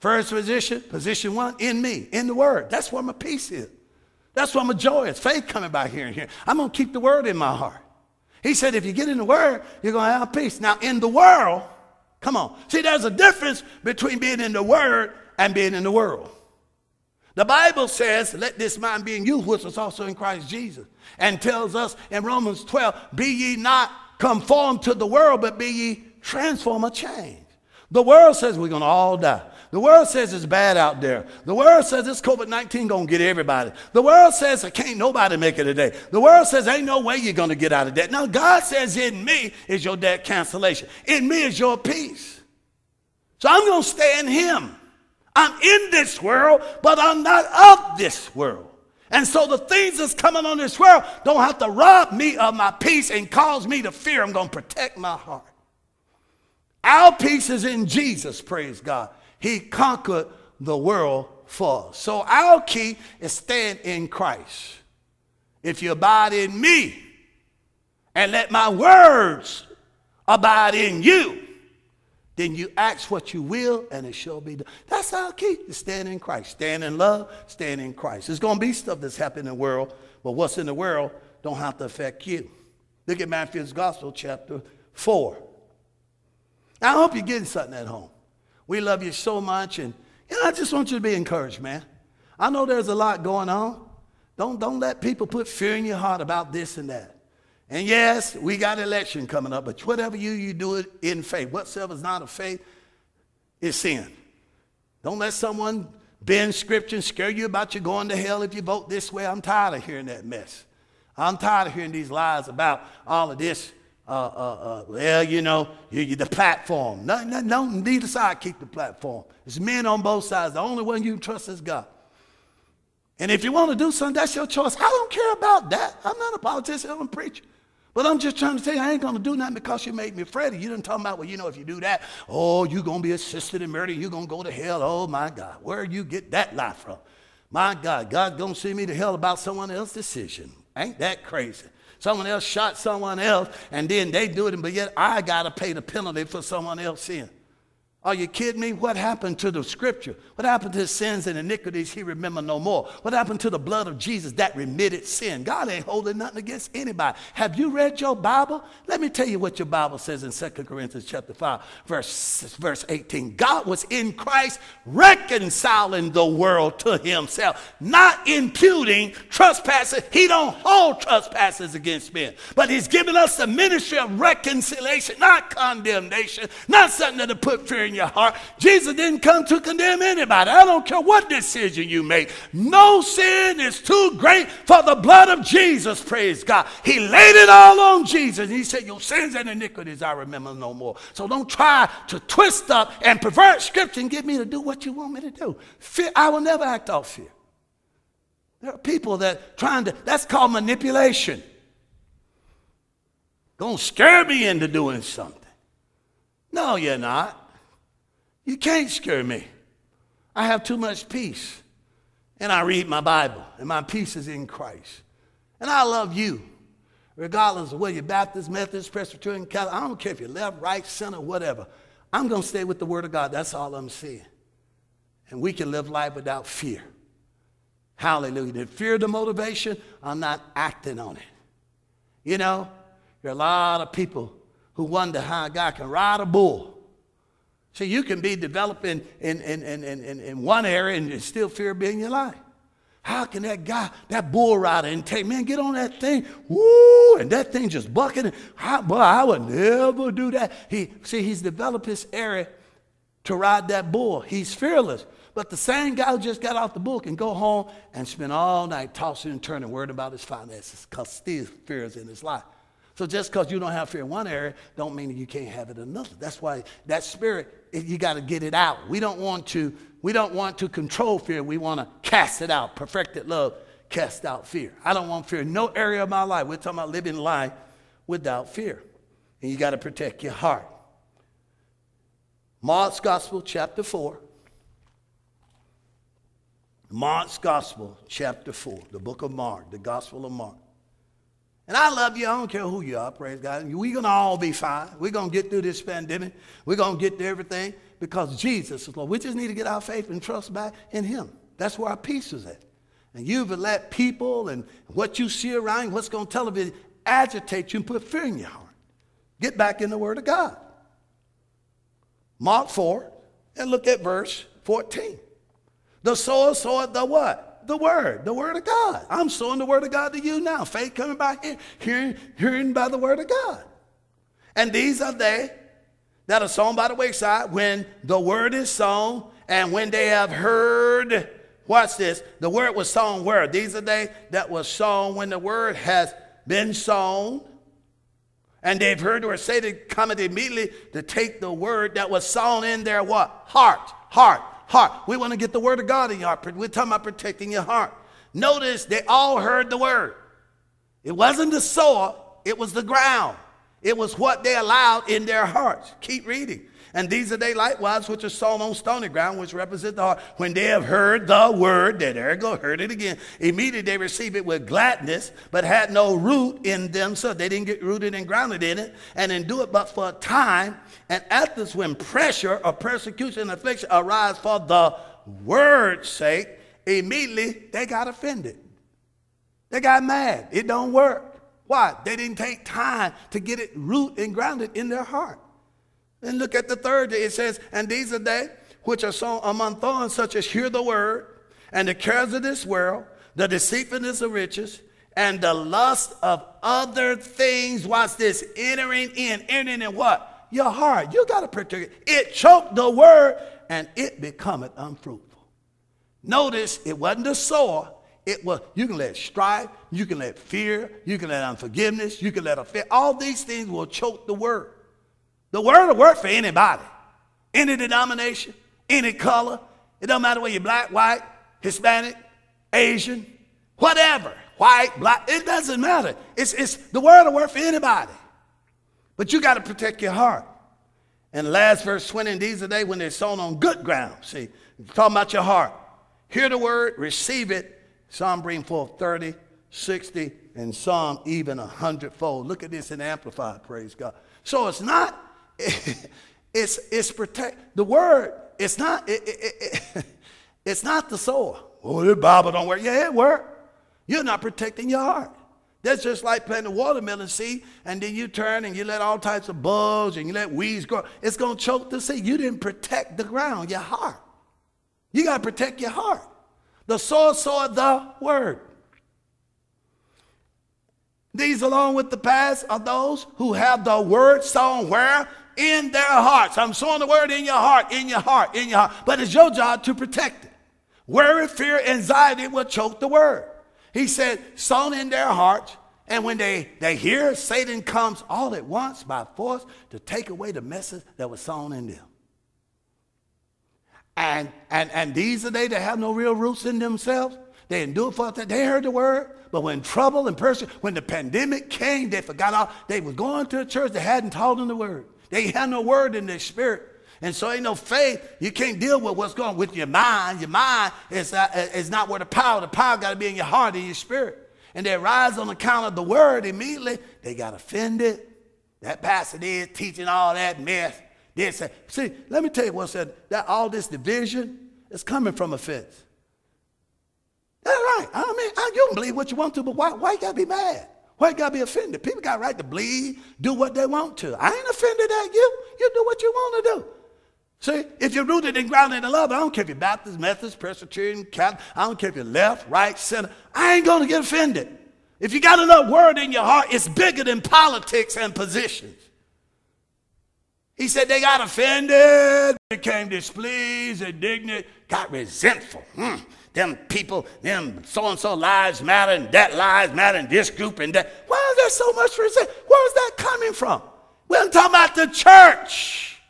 First position, position one, in me, in the word. That's where my peace is. That's where my joy is. Faith coming by here and here. I'm going to keep the word in my heart. He said, if you get in the word, you're going to have peace. Now, in the world, come on. See, there's a difference between being in the word and being in the world. The Bible says, let this mind be in you, which was also in Christ Jesus, and tells us in Romans 12, be ye not conform to the world, but be ye transform or change. The world says we're going to all die. The world says it's bad out there. The world says this COVID-19 going to get everybody. The world says I can't nobody make it today. The world says ain't no way you're going to get out of debt. Now God says in me is your debt cancellation. In me is your peace. So I'm going to stay in him. I'm in this world, but I'm not of this world. And so the things that's coming on this world don't have to rob me of my peace and cause me to fear. I'm going to protect my heart. Our peace is in Jesus, praise God. He conquered the world for us. So our key is stand in Christ. If you abide in me and let my words abide in you, then you ask what you will and it shall be done. That's our key to stand in Christ. Stand in love, stand in Christ. There's going to be stuff that's happening in the world, but what's in the world don't have to affect you. Look at Matthew's Gospel, chapter 4. Now, I hope you're getting something at home. We love you so much, and you know, I just want you to be encouraged, man. I know there's a lot going on. Don't, don't let people put fear in your heart about this and that. And yes, we got election coming up, but whatever you, you do it in faith. Whatsoever is not of faith is sin. Don't let someone bend scripture and scare you about you going to hell if you vote this way. I'm tired of hearing that mess. I'm tired of hearing these lies about all of this. Uh, uh, uh, well, you know, you, you, the platform. No, no, neither side keep the platform. It's men on both sides. The only one you can trust is God. And if you want to do something, that's your choice. I don't care about that. I'm not a politician, I'm a preacher. But I'm just trying to tell you, I ain't to do nothing because you made me afraid. You didn't talk about, well, you know, if you do that, oh, you're going to be assisted in murder. You're going to go to hell. Oh, my God. Where you get that lie from? My God, God to send me to hell about someone else's decision. Ain't that crazy? Someone else shot someone else, and then they do it, but yet I got to pay the penalty for someone else sin. Are you kidding me? What happened to the scripture? What happened to his sins and iniquities he remember no more? What happened to the blood of Jesus that remitted sin? God ain't holding nothing against anybody. Have you read your Bible? Let me tell you what your Bible says in 2 Corinthians chapter 5, verse, verse 18. God was in Christ reconciling the world to himself, not imputing trespasses. He don't hold trespasses against men, but he's given us the ministry of reconciliation, not condemnation, not something to put fear in your heart. Jesus didn't come to condemn anybody. I don't care what decision you make. No sin is too great for the blood of Jesus, praise God. He laid it all on Jesus. He said, Your sins and iniquities I remember no more. So don't try to twist up and pervert scripture and get me to do what you want me to do. Fear, I will never act off fear. There are people that trying to, that's called manipulation. Don't scare me into doing something. No, you're not. You can't scare me. I have too much peace. And I read my Bible, and my peace is in Christ. And I love you, regardless of whether you're Baptist, Methodist, Presbyterian, Catholic. I don't care if you're left, right, center, whatever. I'm going to stay with the Word of God. That's all I'm saying. And we can live life without fear. Hallelujah. The fear the motivation, I'm not acting on it. You know, there are a lot of people who wonder how God can ride a bull. See, you can be developing in, in, in, in, in one area and still fear being your life. How can that guy, that bull rider, and take, man, get on that thing, woo, and that thing just bucking. How, boy, I would never do that. He, see, he's developed his area to ride that bull. He's fearless. But the same guy who just got off the book can go home and spend all night tossing and turning, worried about his finances, because still fears in his life. So just because you don't have fear in one area, don't mean that you can't have it in another. That's why that spirit, you got to get it out. We don't want to, we don't want to control fear. We want to cast it out. Perfected love cast out fear. I don't want fear in no area of my life. We're talking about living life without fear. And you got to protect your heart. Mark's Gospel, chapter 4. Mark's Gospel, chapter 4, the book of Mark, the Gospel of Mark. And I love you. I don't care who you are, praise God. We're going to all be fine. We're going to get through this pandemic. We're going to get through everything because Jesus is Lord. We just need to get our faith and trust back in Him. That's where our peace is at. And you've let people and what you see around, you, what's going to television, agitate you and put fear in your heart. Get back in the Word of God. Mark 4, and look at verse 14. The sower soweth the what? The word, the word of God. I'm sowing the word of God to you now. Faith coming by here, hearing, hearing by the word of God. And these are they that are sown by the wayside when the word is sown and when they have heard. Watch this. The word was sown where? These are they that was sown when the word has been sown. And they've heard word. Satan cometh immediately to take the word that was sown in their what? Heart. Heart heart. We want to get the word of God in your heart. We're talking about protecting your heart. Notice they all heard the word. It wasn't the sower, it was the ground. It was what they allowed in their hearts. Keep reading. And these are they likewise which are sown on stony ground, which represent the heart. When they have heard the word, there, there go, heard it again. Immediately they receive it with gladness, but had no root in them, so they didn't get rooted and grounded in it, and endure it but for a time. And afterwards, when pressure or persecution and affliction arise for the word's sake, immediately they got offended. They got mad. It don't work. Why? They didn't take time to get it root and grounded in their heart. And look at the third day. It says, And these are they which are sown among thorns, such as hear the word, and the cares of this world, the deceitfulness of riches, and the lust of other things. Watch this entering in. Entering in what? Your heart. You got to protect it. It choked the word, and it becometh unfruitful. Notice it wasn't the sower. It was, you can let strife, you can let fear, you can let unforgiveness, you can let offense. All these things will choke the word. The word will work for anybody, any denomination, any color. It doesn't matter whether you're black, white, Hispanic, Asian, whatever, white, black, it doesn't matter. It's, it's the word will work for anybody. But you got to protect your heart. And last verse 20, and these are they when they're sown on good ground. See, talking about your heart. Hear the word, receive it. Some bring forth 30, 60, and some even a hundredfold. Look at this in Amplified, praise God. So it's not it's it's protect the word. It's not it, it, it, it's not the soul. Oh, the Bible don't work. Yeah, it work. You're not protecting your heart. That's just like planting a watermelon seed, and then you turn and you let all types of bugs and you let weeds grow. It's going to choke the seed. You didn't protect the ground, your heart. You got to protect your heart. The soil saw the word. These, along with the past, are those who have the word sown where? In their hearts. I'm sowing the word in your heart, in your heart, in your heart. But it's your job to protect it. Worry, fear, anxiety will choke the word. He said, sown in their hearts. And when they, they hear, Satan comes all at once by force to take away the message that was sown in them. And, and, and these are they that have no real roots in themselves. They endure for that. They heard the word, but when trouble and persecution, when the pandemic came, they forgot all. They was going to a church that hadn't taught them the word. They have no word in their spirit. And so ain't no faith. You can't deal with what's going with your mind. Your mind is, uh, is not where the power. The power got to be in your heart and your spirit. And they rise on account of the word immediately. They got offended. That pastor is teaching all that mess. They say, see, let me tell you what said that all this division is coming from offense. That's right. I mean, I, you can believe what you want to, but why, why you gotta be mad? Why you gotta be offended? People got right to bleed, do what they want to. I ain't offended at you. You do what you want to do. See, if you're rooted and grounded in love, I don't care if you're Baptist, Methodist, Presbyterian, Catholic, I don't care if you're left, right, center, I ain't gonna get offended. If you got enough word in your heart, it's bigger than politics and positions. He said they got offended, became displeased, indignant, got resentful. Hmm. Them people, them so and so lives matter, and that lives matter, and this group and that. Why is there so much resentment? Where is that coming from? We're talking about the church.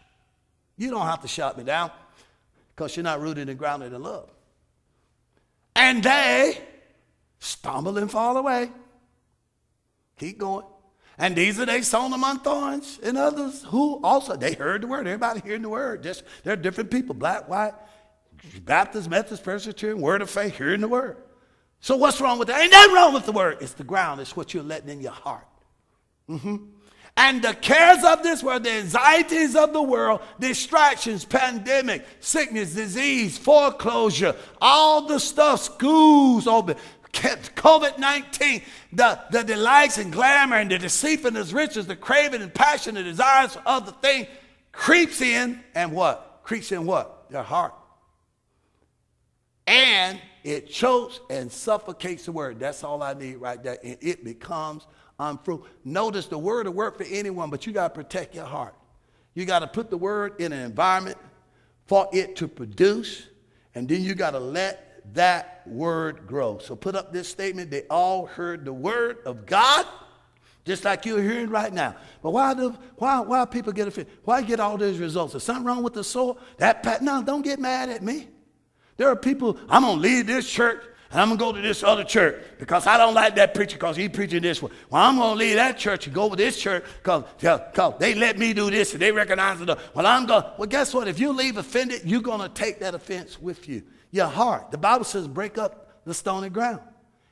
You don't have to shut me down because you're not rooted and grounded in love. And they stumble and fall away. Keep going. And these are they sown among thorns, and others who also they heard the word. Everybody hearing the word. Just they're different people, black, white, Baptist, Methodist, Presbyterian, word of faith, hearing the word. So what's wrong with that? Ain't nothing wrong with the word. It's the ground. It's what you're letting in your heart. Mm-hmm. And the cares of this world, the anxieties of the world, distractions, pandemic, sickness, disease, foreclosure, all the stuff, schools open, COVID 19, the, the delights and glamour and the deceitfulness, riches, the craving and passion, the desires for other things creeps in and what? Creeps in what? Their heart. And it chokes and suffocates the word. That's all I need right there. And it becomes unfruitful. Notice the word will work for anyone, but you got to protect your heart. You got to put the word in an environment for it to produce, and then you got to let that word grow. So put up this statement. They all heard the word of God, just like you're hearing right now. But why do why why people get offended? Why get all these results? Is something wrong with the soul? That no, don't get mad at me. There are people, I'm gonna leave this church and I'm gonna go to this other church because I don't like that preacher because he's preaching this way. Well, I'm gonna leave that church and go to this church because they let me do this and they recognize it. Well, I'm going. Well, guess what? If you leave offended, you're gonna take that offense with you. Your heart. The Bible says, break up the stony ground.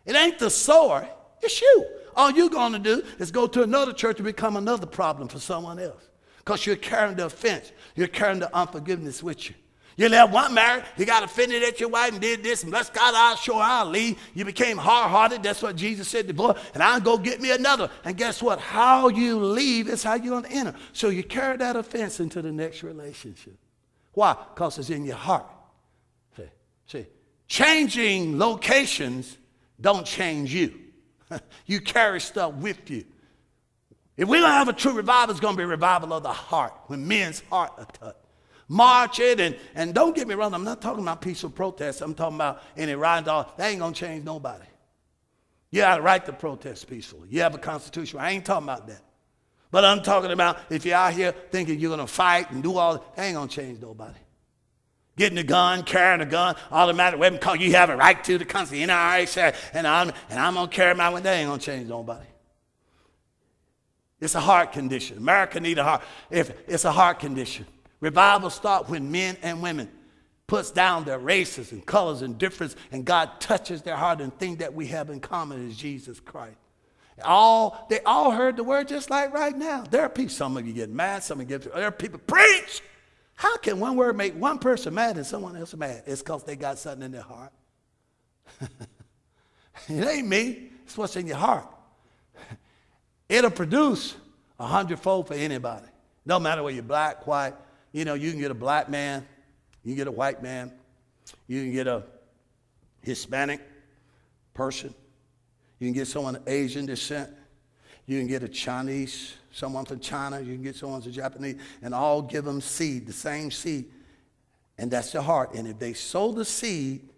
It ain't the sower. It's you. All you're gonna do is go to another church and become another problem for someone else because you're carrying the offense. You're carrying the unforgiveness with you. You left one married, you got offended at your wife and did this, and bless God, I'll sure I'll leave. You became hard hearted. That's what Jesus said to boy, and I'll go get me another. And guess what? How you leave is how you're going to enter. So you carry that offense into the next relationship. Why? Because it's in your heart. See, see, changing locations don't change you. you carry stuff with you. If we don't have a true revival, it's going to be a revival of the heart when men's heart are touched march it. And, and don't get me wrong, I'm not talking about peaceful protests. I'm talking about any rioting. That ain't to change nobody. You have a right to protest peacefully. You have a constitution. I ain't talking about that. But I'm talking about if you're out here thinking you're to fight and do all that, ain't to change nobody. Getting a gun, carrying a gun, automatic weapon, call you have a right to the Constitution, NRA said, and I'm, and I'm to carry my weapon. That ain't to change nobody. It's a heart condition. America need a heart. If it's a heart condition. Revival starts when men and women puts down their races and colors and difference, and God touches their heart and thing that we have in common is Jesus Christ. All they all heard the word just like right now. There are people, some of you get mad, some of you get there are people preach. How can one word make one person mad and someone else mad? It's because they got something in their heart. it ain't me, it's what's in your heart. It'll produce a hundredfold for anybody. No matter whether you're black, white, you know, you can get a black man, you can get a white man, you can get a Hispanic person, you can get someone of Asian descent, you can get a Chinese, someone from China, you can get someone from Japanese, and all give them seed, the same seed. And that's the heart. And if they sow the seed,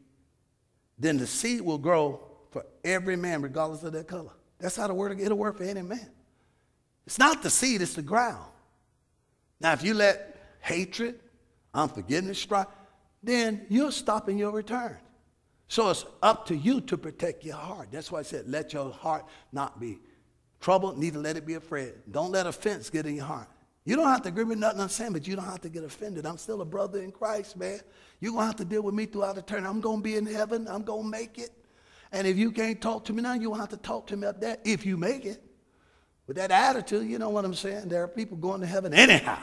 then the seed will grow for every man, regardless of their color. That's how the word it'll work for any man. It's not the seed, it's the ground. Now, if you let hatred, unforgiveness, strife, then you're stopping your return. So it's up to you to protect your heart. That's why I said, let your heart not be troubled, neither let it be afraid. Don't let offense get in your heart. You don't have to agree with nothing I'm saying, but you don't have to get offended. I'm still a brother in Christ, man. You're going to have to deal with me throughout eternity. I'm going to be in heaven. I'm going to make it. And if you can't talk to me now, you'll have to talk to me up there if you make it. With that attitude, you know what I'm saying? There are people going to heaven anyhow.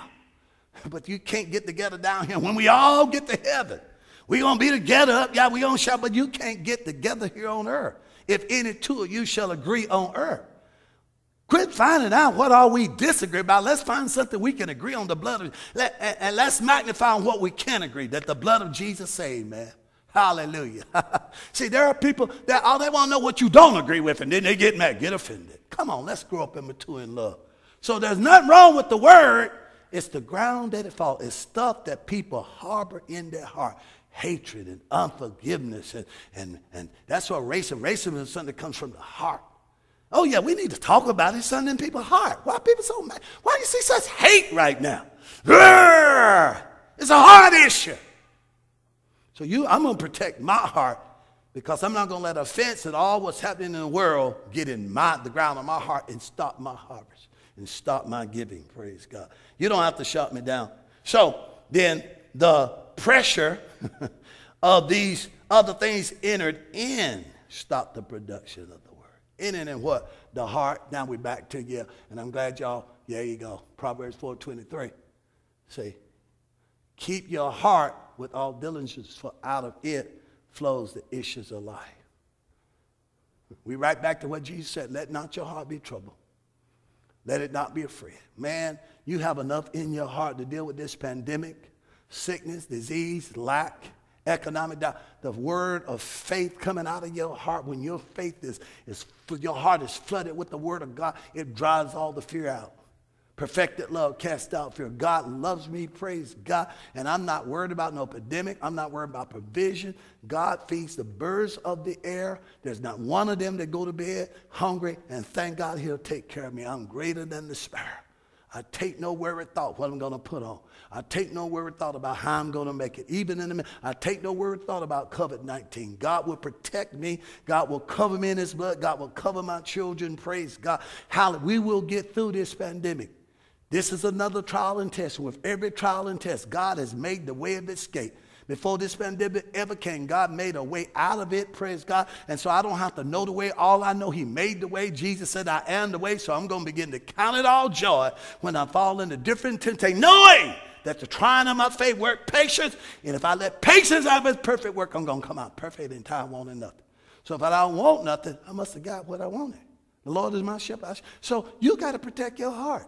But you can't get together down here. When we all get to heaven, we're going to be together up. Yeah, we're going to shout, but you can't get together here on earth. If any two of you shall agree on earth. Quit finding out what all we disagree about. Let's find something we can agree on the blood of, let, and, and let's magnify on what we can agree, that the blood of Jesus saved, man. Hallelujah. See, there are people that all they want to know what you don't agree with, and then they get mad, get offended. Come on, let's grow up and mature in love. So there's nothing wrong with the word. It's the ground that it falls. It's stuff that people harbor in their heart. Hatred and unforgiveness. And, and, and that's what racism, racism is something that comes from the heart. Oh, yeah, we need to talk about it. It's something in people's heart. Why people so mad? Why do you see such hate right now? It's a heart issue. So you, I'm going to protect my heart because I'm not going to let offense and all what's happening in the world get in my, the ground of my heart and stop my harvest and stop my giving. Praise God. You don't have to shut me down. So then the pressure of these other things entered in stop the production of the word. In and in what? The heart. Now we're back to you. And I'm glad y'all, yeah, you go. Proverbs 4.23. See, keep your heart with all diligence, for out of it flows the issues of life. We right back to what Jesus said, let not your heart be troubled. Let it not be afraid. Man, you have enough in your heart to deal with this pandemic, sickness, disease, lack, economic doubt. The word of faith coming out of your heart, when your faith is, is your heart is flooded with the word of God, it drives all the fear out. Perfected love cast out fear. God loves me, praise God. And I'm not worried about no epidemic. I'm not worried about provision. God feeds the birds of the air. There's not one of them that go to bed hungry. And thank God he'll take care of me. I'm greater than the sparrow. I take no worried thought what I'm going to put on. I take no worried thought about how I'm going to make it. Even in the I take no worried thought about COVID-19. God will protect me. God will cover me in his blood. God will cover my children. Praise God. How we will get through this pandemic. This is another trial and test. With every trial and test, God has made the way of escape. Before this pandemic ever came, God made a way out of it, praise God. And so I don't have to know the way. All I know, He made the way. Jesus said, I am the way. So I'm going to begin to count it all joy when I fall into different temptations, knowing that the trying of my faith work patience. And if I let patience have its perfect work, I'm going to come out perfect and time wanting nothing. So if I don't want nothing, I must have got what I wanted. The Lord is my shepherd. So you got to protect your heart.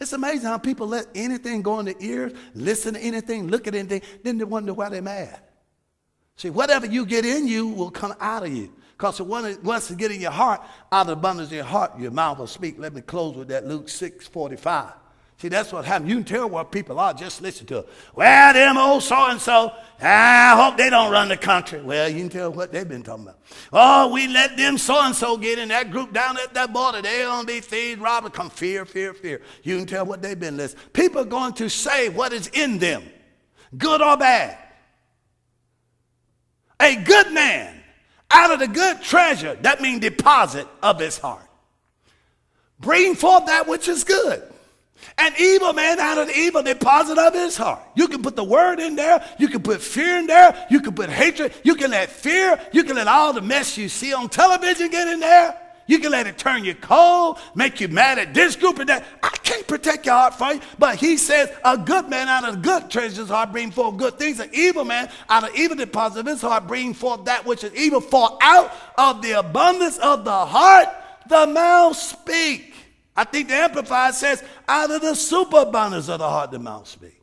It's amazing how people let anything go in their ears, listen to anything, look at anything, then they wonder why they're mad. See, whatever you get in you will come out of you. Because once it get in your heart, out of the abundance of your heart, your mouth will speak. Let me close with that Luke 6 45. See, that's what happens. You can tell what people are. Just listen to. Well, them old so-and-so, I hope they don't run the country. Well, you can tell what they've been talking about. Oh, we let them so-and-so get in that group down at that border. They're going to be thieves, robbers. Come fear, fear, fear. You can tell what they've been listening. People are going to say what is in them, good or bad. A good man, out of the good treasure, that means deposit of his heart. Bring forth that which is good. An evil man out of the evil deposit of his heart. You can put the word in there. You can put fear in there. You can put hatred. You can let fear. You can let all the mess you see on television get in there. You can let it turn you cold, make you mad at this group and that. I can't protect your heart for you. But he says, a good man out of good treasures heart bring forth good things. An evil man out of evil deposit of his heart bring forth that which is evil. For out of the abundance of the heart, the mouth speak. I think the Amplified says, out of the superabundance of the heart, the mouth speak.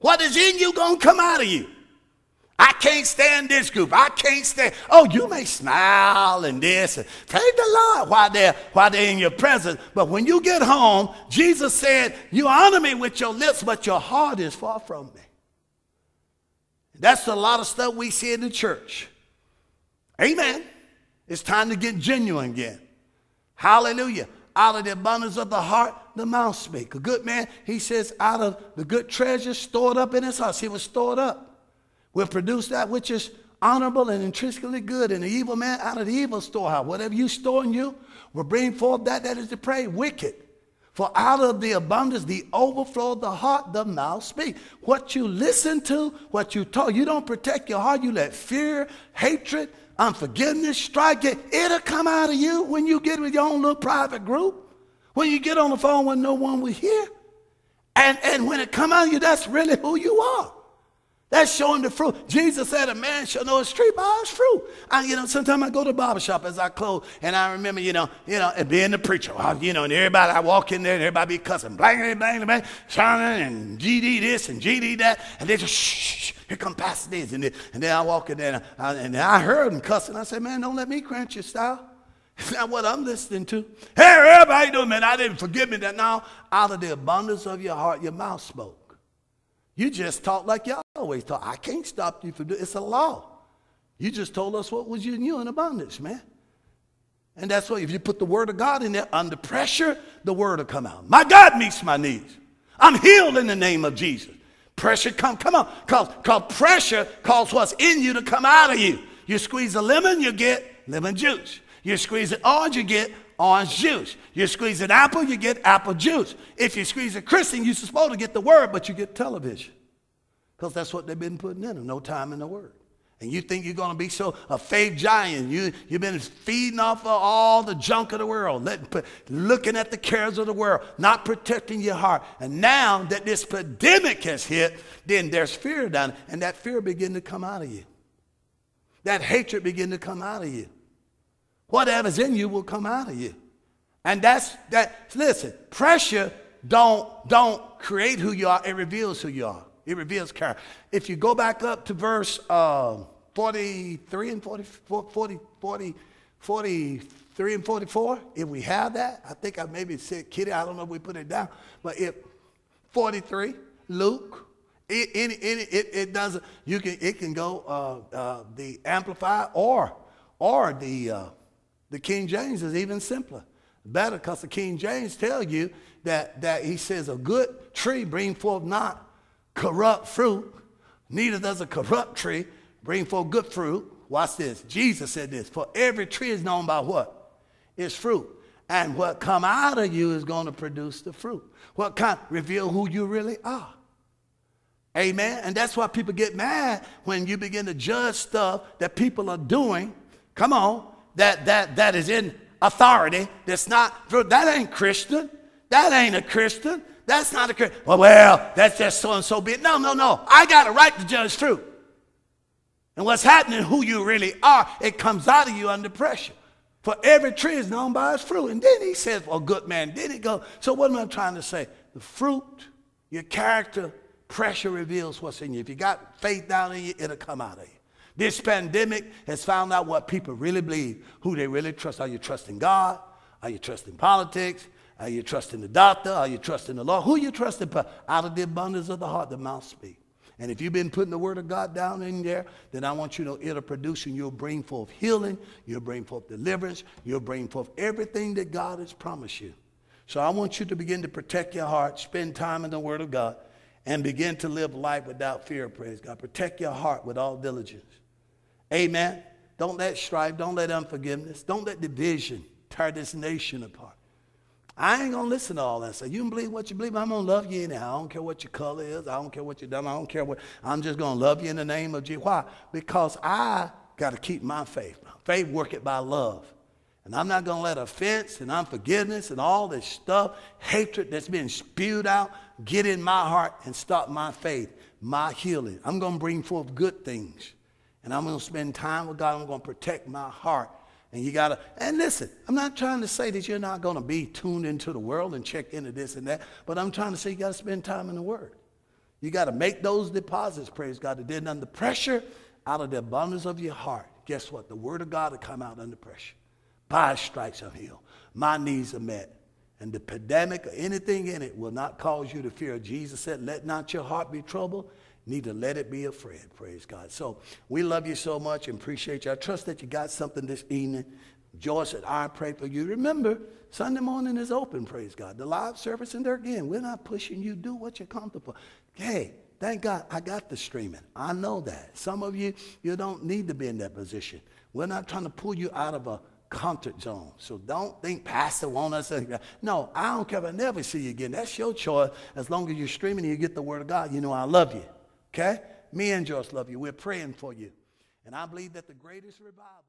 What is in you going to come out of you? I can't stand this group. I can't stand. Oh, you may smile and this and praise the Lord while they're, while they're in your presence. But when you get home, Jesus said, You honor me with your lips, but your heart is far from me. That's a lot of stuff we see in the church. Amen. It's time to get genuine again. Hallelujah. Out of the abundance of the heart, the mouth speak. A good man, he says, out of the good treasure stored up in his house, he was stored up, will produce that which is honorable and intrinsically good. And the evil man, out of the evil storehouse, whatever you store in you, will bring forth that that is to pray wicked. For out of the abundance, the overflow of the heart, the mouth speak. What you listen to, what you talk, you don't protect your heart. You let fear, hatred, unforgiveness strike it. It'll come out of you when you get with your own little private group. When you get on the phone when no one will hear. And, and when it come out of you, that's really who you are. That's showing the fruit. Jesus said a man shall know his tree by his fruit. I, you know, sometimes I go to the barber shop as I close, and I remember, you know, you know, being the preacher, you know, and everybody, I walk in there, and everybody be cussing, bang, bang, bang, shining, and GD this and GD that, and they just, shh, shh here come Pastor this, and then, and then I walk in there, and I, and I heard them cussing. I said, man, don't let me cramp your style. It's not what I'm listening to. Hey, everybody doing, man, I didn't forgive me that now. Out of the abundance of your heart, your mouth spoke. You just talk like y'all always talk. I can't stop you from doing It's a law. You just told us what was in you in abundance, man. And that's why if you put the word of God in there under pressure, the word will come out. My God meets my needs. I'm healed in the name of Jesus. Pressure come, come on. Cause, cause pressure calls what's in you to come out of you. You squeeze a lemon, you get lemon juice. You squeeze an orange, you get orange juice. You squeeze an apple, you get apple juice. If you squeeze a Christian, you're supposed to get the word, but you get television. Because that's what they've been putting in them, no time in the word. And you think you're going to be so a faith giant. You, you've been feeding off of all the junk of the world, looking at the cares of the world, not protecting your heart. And now that this pandemic has hit, then there's fear down, and that fear begin to come out of you. That hatred begin to come out of you. Whatever's in you will come out of you. And that's that. Listen, pressure don't don't create who you are. It reveals who you are. It reveals character. If you go back up to verse uh, 43 and 40, 40, 40, 43 and 44, if we have that, I think I maybe said Kitty, I don't know if we put it down, but if 43, Luke, it, it, it, it, doesn't, you can, it can go uh, uh, the Amplified or, or the, uh, the King James is even simpler. Better because the King James tell you that, that he says a good tree bring forth not corrupt fruit, neither does a corrupt tree bring forth good fruit. Watch this. Jesus said this, for every tree is known by what? Its fruit. And what come out of you is going to produce the fruit. What kind? Reveal who you really are. Amen. And that's why people get mad when you begin to judge stuff that people are doing. Come on, that that that is in authority. That's not that ain't Christian. That ain't a Christian. That's not a Christian. Well, well, that's just so and so be it. No, no, no. I got a right to judge truth. And what's happening, who you really are, it comes out of you under pressure. For every tree is known by its fruit. And then he says, well, good man, did he go? So what am I trying to say? The fruit, your character, pressure reveals what's in you. If you got faith down in you, it'll come out of you. This pandemic has found out what people really believe, who they really trust. Are you trusting God? Are you trusting politics? Are you trusting the doctor? Are you trusting the law? Who you trusting? Out of the abundance of the heart, the mouth speaks. And if you've been putting the word of God down in there, then I want you to know it'll produce and you'll bring forth healing, you'll bring forth deliverance, you'll bring forth everything that God has promised you. So I want you to begin to protect your heart, spend time in the word of God, and begin to live life without fear, praise God. Protect your heart with all diligence. Amen. Don't let strife, don't let unforgiveness, don't let division tear this nation apart. I ain't gonna listen to all that stuff. You can believe what you believe. I'm gonna love you anyhow. I don't care what your color is. I don't care what you done. I don't care what. I'm just gonna love you in the name of Jesus. Why? Because I got to keep my faith. Faith work it by love. And I'm not going to let offense and unforgiveness and all this stuff, hatred that's been spewed out, get in my heart and stop my faith, my healing. I'm going to bring forth good things. And I'm going to spend time with God. I'm going to protect my heart and you got to, and listen, I'm not trying to say that you're not going to be tuned into the world and check into this and that, but I'm trying to say you got to spend time in the Word. You got to make those deposits, praise God. That then under pressure, out of the abundance of your heart, guess what? The Word of God will come out under pressure. By stripes I'm healed. My needs are met. And the pandemic or anything in it will not cause you to fear. Jesus said, Let not your heart be troubled need to let it be a friend. Praise God. So we love you so much and appreciate you. I trust that you got something this evening. Joyce said, I pray for you. Remember, Sunday morning is open, praise God. The live service in there again. We're not pushing you. Do what you're comfortable. Hey, thank God I got the streaming. I know that. Some of you, you don't need to be in that position. We're not trying to pull you out of a comfort zone. So don't think pastor want us. No, I don't care. I never see you again. That's your choice. As long as you're streaming and you get the word of God, you know I love you. Okay? Me and Joyce love you. We're praying for you. And I believe that the greatest revival.